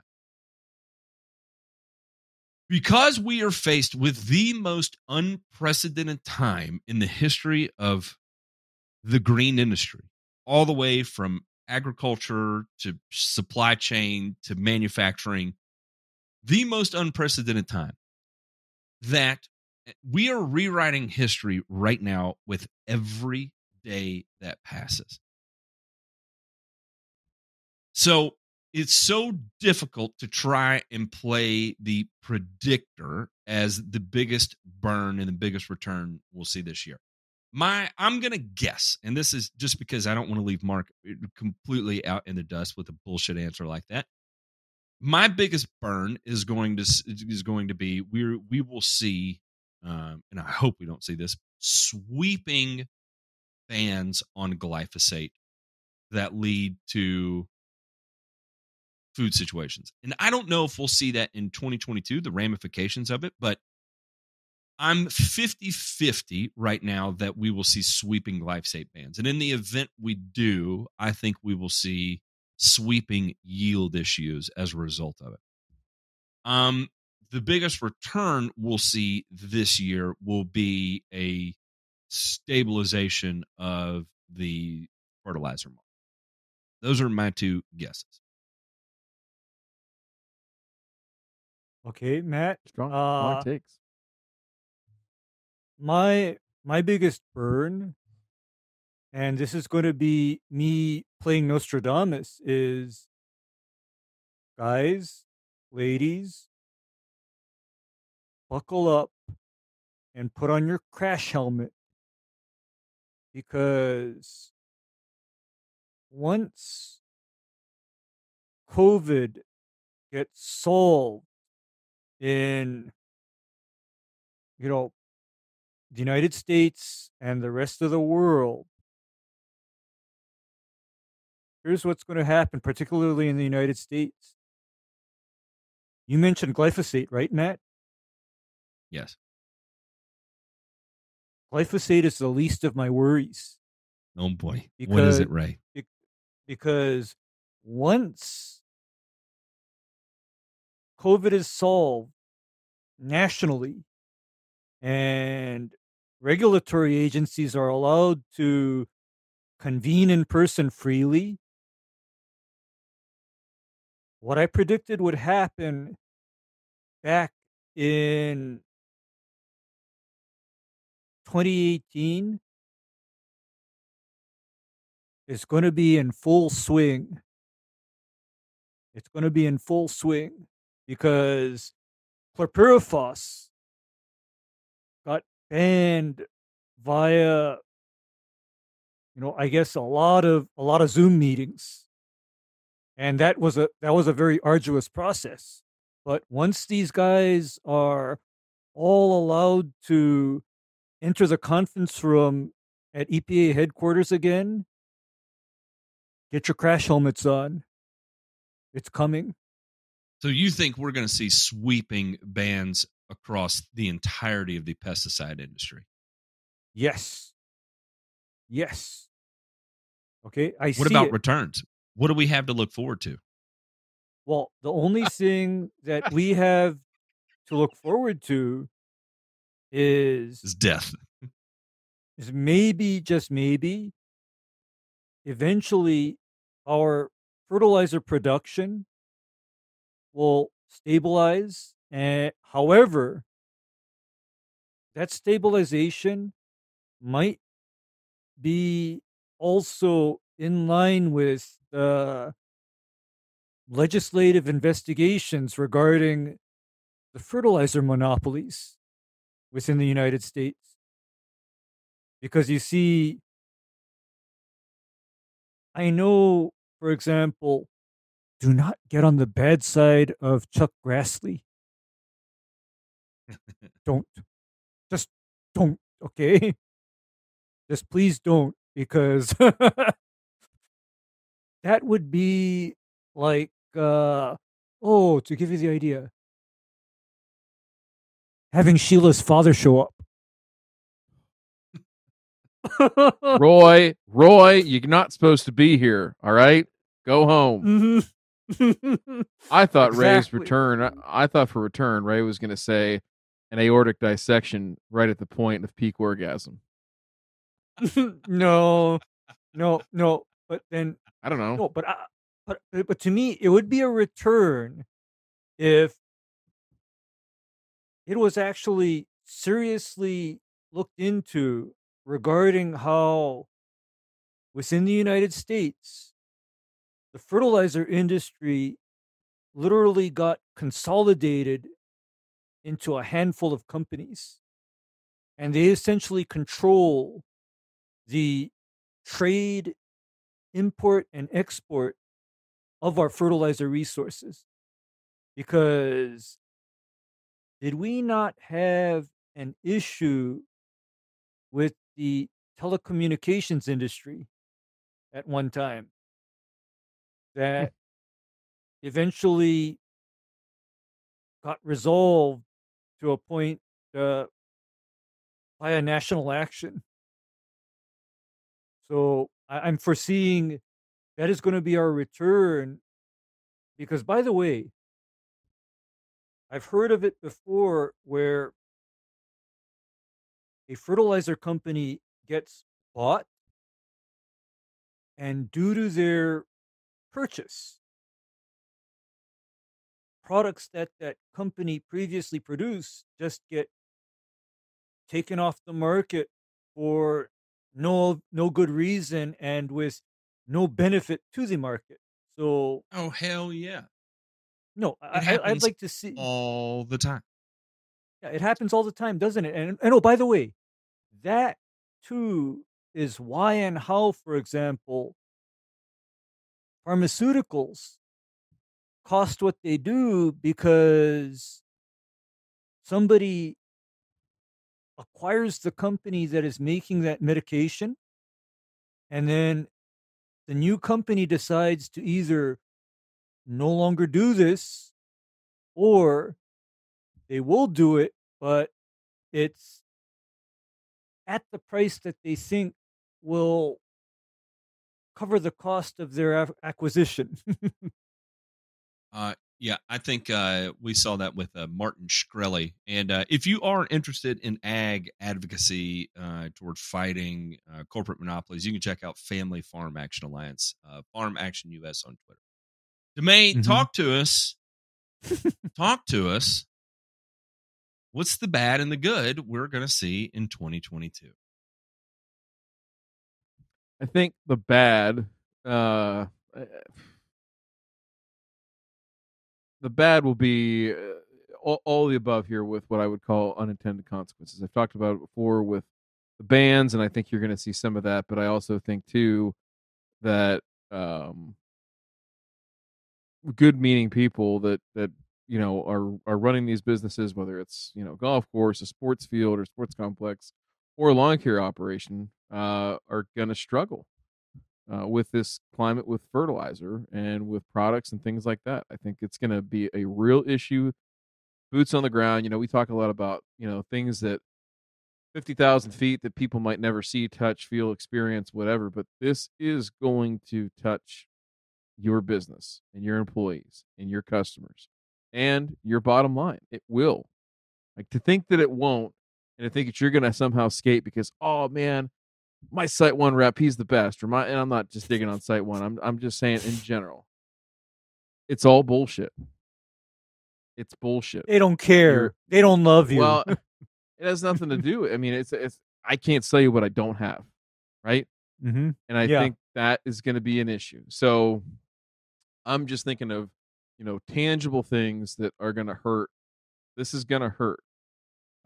B: Because we are faced with the most unprecedented time in the history of the green industry, all the way from agriculture to supply chain to manufacturing, the most unprecedented time that eh, we are rewriting history right now with every day that passes. So it's so difficult to try and play the predictor as the biggest burn and the biggest return we'll see this year. My I'm to guess and this is just because I don't want to leave Mark uh, completely out in the dust with a bullshit answer like that. My biggest burn is going to is going to be we we will see um, and I hope we don't see this sweeping bans on glyphosate that lead to food situations. And I don't know if we'll see that in 2022, the ramifications of it, but I'm 50 50 right now that we will see sweeping glyphosate bans. And in the event we do, I think we will see sweeping yield issues as a result of it. Um, the biggest return we'll see this year will be a stabilization of the fertilizer market. Those are my two guesses.
D: Okay, Matt.
C: Strong, strong
D: Uh,
C: takes.
D: my my biggest burn and this is going to be me playing nostradamus is guys ladies buckle up and put on your crash helmet because once covid gets solved in you know the United States and the rest of the world. Here's what's going to happen, particularly in the United States. You mentioned glyphosate, right, Matt?
B: Yes.
D: Glyphosate is the least of my worries
B: Oh boy. what is it,
D: Because-
B: Ray?
D: because once COVID is solved nationally and regulatory agencies are allowed to convene in person freely, what I predicted would happen back in 2018 is going to be in full swing. It's going to be in full swing because chlorpyrifos got banned via you know i guess a lot of a lot of zoom meetings. And that was a that was a very arduous process. But once these guys are all allowed to enter the conference room at epa headquarters again get your crash helmets on. It's coming
B: So you think we're going to see sweeping bans across the entirety of the pesticide industry?
D: yes yes okay i
B: What about
D: it.
B: returns? What do we have to look forward to?
D: Well, the only thing that we have to look forward to is
B: Is death.
D: is maybe just maybe eventually our fertilizer production will stabilize and however that stabilization might be also in line with the legislative investigations regarding the fertilizer monopolies within the United States. Because you see, I know, for example, do not get on the bad side of Chuck Grassley. don't. Just don't, okay? Just please don't, because that would be like, uh, oh, to give you the idea, having Sheila's father show up.
C: Roy, Roy, you're not supposed to be here. All right, go home.
D: Mhm.
C: I thought Ray's return. I, I thought for return, Ray was going to say an aortic dissection right at the point of peak orgasm.
D: no, no, no. But then
C: I don't know.
D: no, but I, but uh, but to me, it would be a return if it was actually seriously looked into regarding how within the United States the fertilizer industry literally got consolidated into a handful of companies and they essentially control the trade import and export of our fertilizer resources. Because did we not have an issue with the telecommunications industry at one time that eventually got resolved to a point uh, by a national action. So I, I'm foreseeing that is going to be our return because, by the way, I've heard of it before where a fertilizer company gets bought and due to their purchase products that that company previously produced just get taken off the market for no no good reason and with no benefit to the market so
B: Oh hell yeah,
D: no I, I, I'd like to see
B: all the time.
D: Yeah, it happens all the time, doesn't it? And, and oh, by the way, that too is why and how, for example, pharmaceuticals cost what they do because somebody acquires the company that is making that medication, and then the new company decides to either no longer do this or they will do it, but it's at the price that they think will cover the cost of their acquisition.
B: Uh, yeah, I think uh, we saw that with uh, Martin Shkreli. And uh, if you are interested in ag advocacy uh, toward fighting uh, corporate monopolies, you can check out Family Farm Action Alliance, uh, Farm Action US on Twitter. Demay,
A: Mhm.
B: talk to us. talk to us. What's the bad and the good we're going to see in 2022?
C: I think the bad, uh, the bad will be uh, all, all the above here with what I would call unintended consequences. I've talked about it before with the bans, and I think you're going to see some of that. But I also think too that um, good meaning people that that you know are are running these businesses, whether it's you know golf course, a sports field, or sports complex, or lawn care operation, uh, are going to struggle uh, with this climate with fertilizer and with products and things like that. I think it's going to be a real issue. Boots on the ground. You know, we talk a lot about you know things that fifty thousand feet that people might never see, touch, feel, experience, whatever. But this is going to touch your business and your employees and your customers and your bottom line. It will. Like to think that it won't, and to think that you're going to somehow skate because oh man, my SiteOne rep, he's the best. Or my, and I'm not just digging on SiteOne. I'm I'm just saying in general, it's all bullshit. It's bullshit.
D: they don't care.
C: You're-
D: they don't love you.
C: Well, it has nothing to do. I mean, it's it's. I can't sell you what I don't have, right?
D: mm-hmm.
C: And I
D: Yeah.
C: think that is going to be an issue. So I'm just thinking of you know tangible things that are going to hurt. This is going to hurt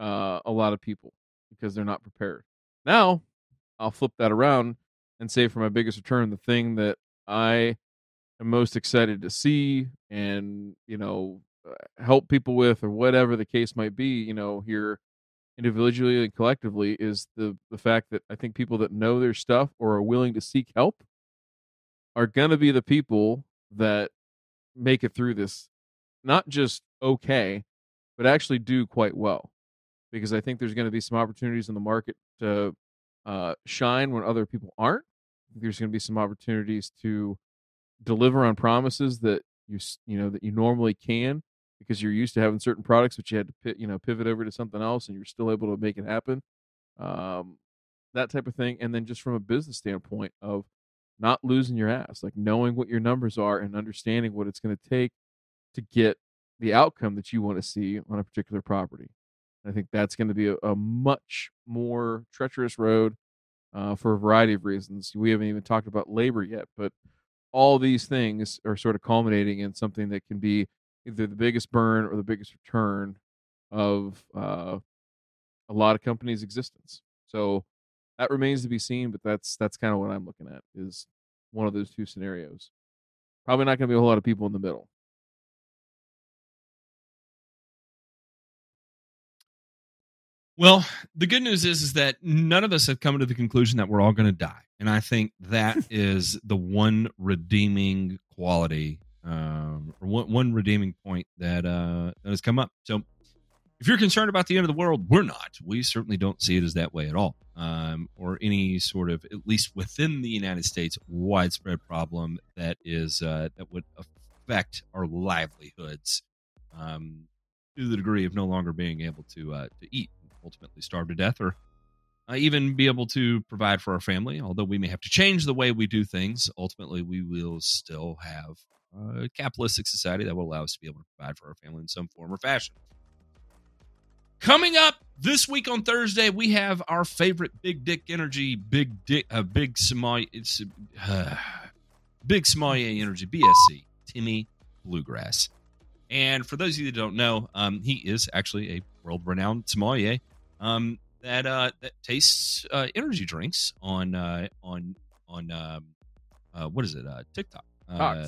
C: uh, a lot of people because they're not prepared. Now, I'll flip that around and say for my biggest return, the thing that I am most excited to see and you know uh, help people with or whatever the case might be, you know, here individually and collectively is the the fact that I think people that know their stuff or are willing to seek help are going to be the people that make it through this not just okay, but actually do quite well. Because I think there's going to be some opportunities in the market to uh, shine when other people aren't. There's going to be some opportunities to deliver on promises that you you know that you normally can because you're used to having certain products, but you had to you know pivot over to something else, and you're still able to make it happen. Um, that type of thing, and then just from a business standpoint of not losing your ass, like knowing what your numbers are and understanding what it's going to take to get the outcome that you want to see on a particular property. I think that's going to be a, a much more treacherous road uh, for a variety of reasons. We haven't even talked about labor yet, but all these things are sort of culminating in something that can be either the biggest burn or the biggest return of uh, a lot of companies' existence. So that remains to be seen, but that's that's kind of what I'm looking at is one of those two scenarios. Probably not going to be a whole lot of people in the middle.
B: Well, the good news is is that none of us have come to the conclusion that we're all going to die, and I think that is the one redeeming quality, um, or one, one redeeming point that uh, that has come up. So, if you're concerned about the end of the world, we're not. We certainly don't see it as that way at all, um, or any sort of, at least within the United States, widespread problem that is uh, that would affect our livelihoods um, to the degree of no longer being able to uh, to eat, ultimately starve to death, or uh, even be able to provide for our family. Although we may have to change the way we do things, ultimately we will still have a capitalistic society that will allow us to be able to provide for our family in some form or fashion. Coming up this week on Thursday, we have our favorite Big Dick Energy, Big Dick, uh, Big Somalia, it's uh, Big Somalia Energy, BSC, Timmy Bluegrass. And for those of you that don't know, um, he is actually a world-renowned sommelier um, that uh, that tastes uh, energy drinks on uh, on on um, uh, what is it? Uh, TikTok. Uh,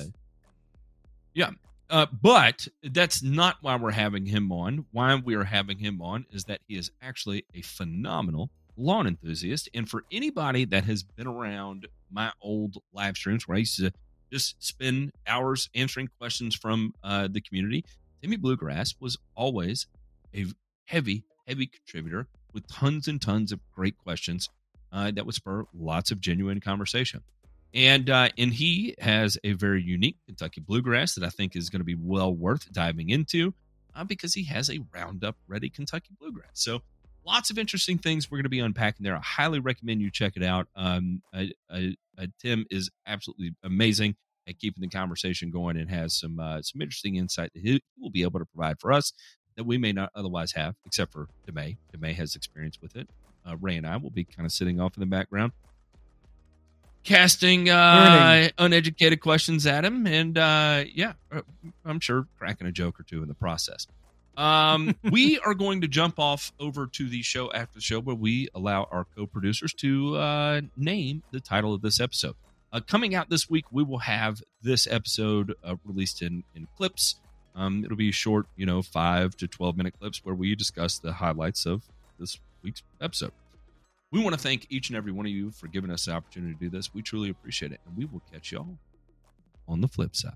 B: yeah. Uh, but that's not why we're having him on. Why we are having him on is that he is actually a phenomenal lawn enthusiast. And for anybody that has been around my old live streams where I used to just spend hours answering questions from uh, the community, Timmy Bluegrass was always a heavy, heavy contributor with tons and tons of great questions uh, that would spur lots of genuine conversation. And uh, and he has a very unique Kentucky bluegrass that I think is going to be well worth diving into uh, because he has a Roundup ready Kentucky bluegrass. So lots of interesting things we're going to be unpacking there. I highly recommend you check it out. Um, uh, uh, uh, Tim is absolutely amazing at keeping the conversation going and has some uh, some interesting insight that he will be able to provide for us that we may not otherwise have, except for DeMay. DeMay has experience with it. Uh, Ray and I will be kind of sitting off in the background, casting uh, uneducated questions at him, and uh, yeah, uh, I'm sure cracking a joke or two in the process. Um, we are going to jump off over to the show after the show where we allow our co-producers to uh, name the title of this episode. Uh, coming out this week, we will have this episode uh, released in in clips. Um, it'll be short, you know, five to twelve minute clips where we discuss the highlights of this week's episode. We want to thank each and every one of you for giving us the opportunity to do this. We truly appreciate it, and we will catch y'all on the flip side.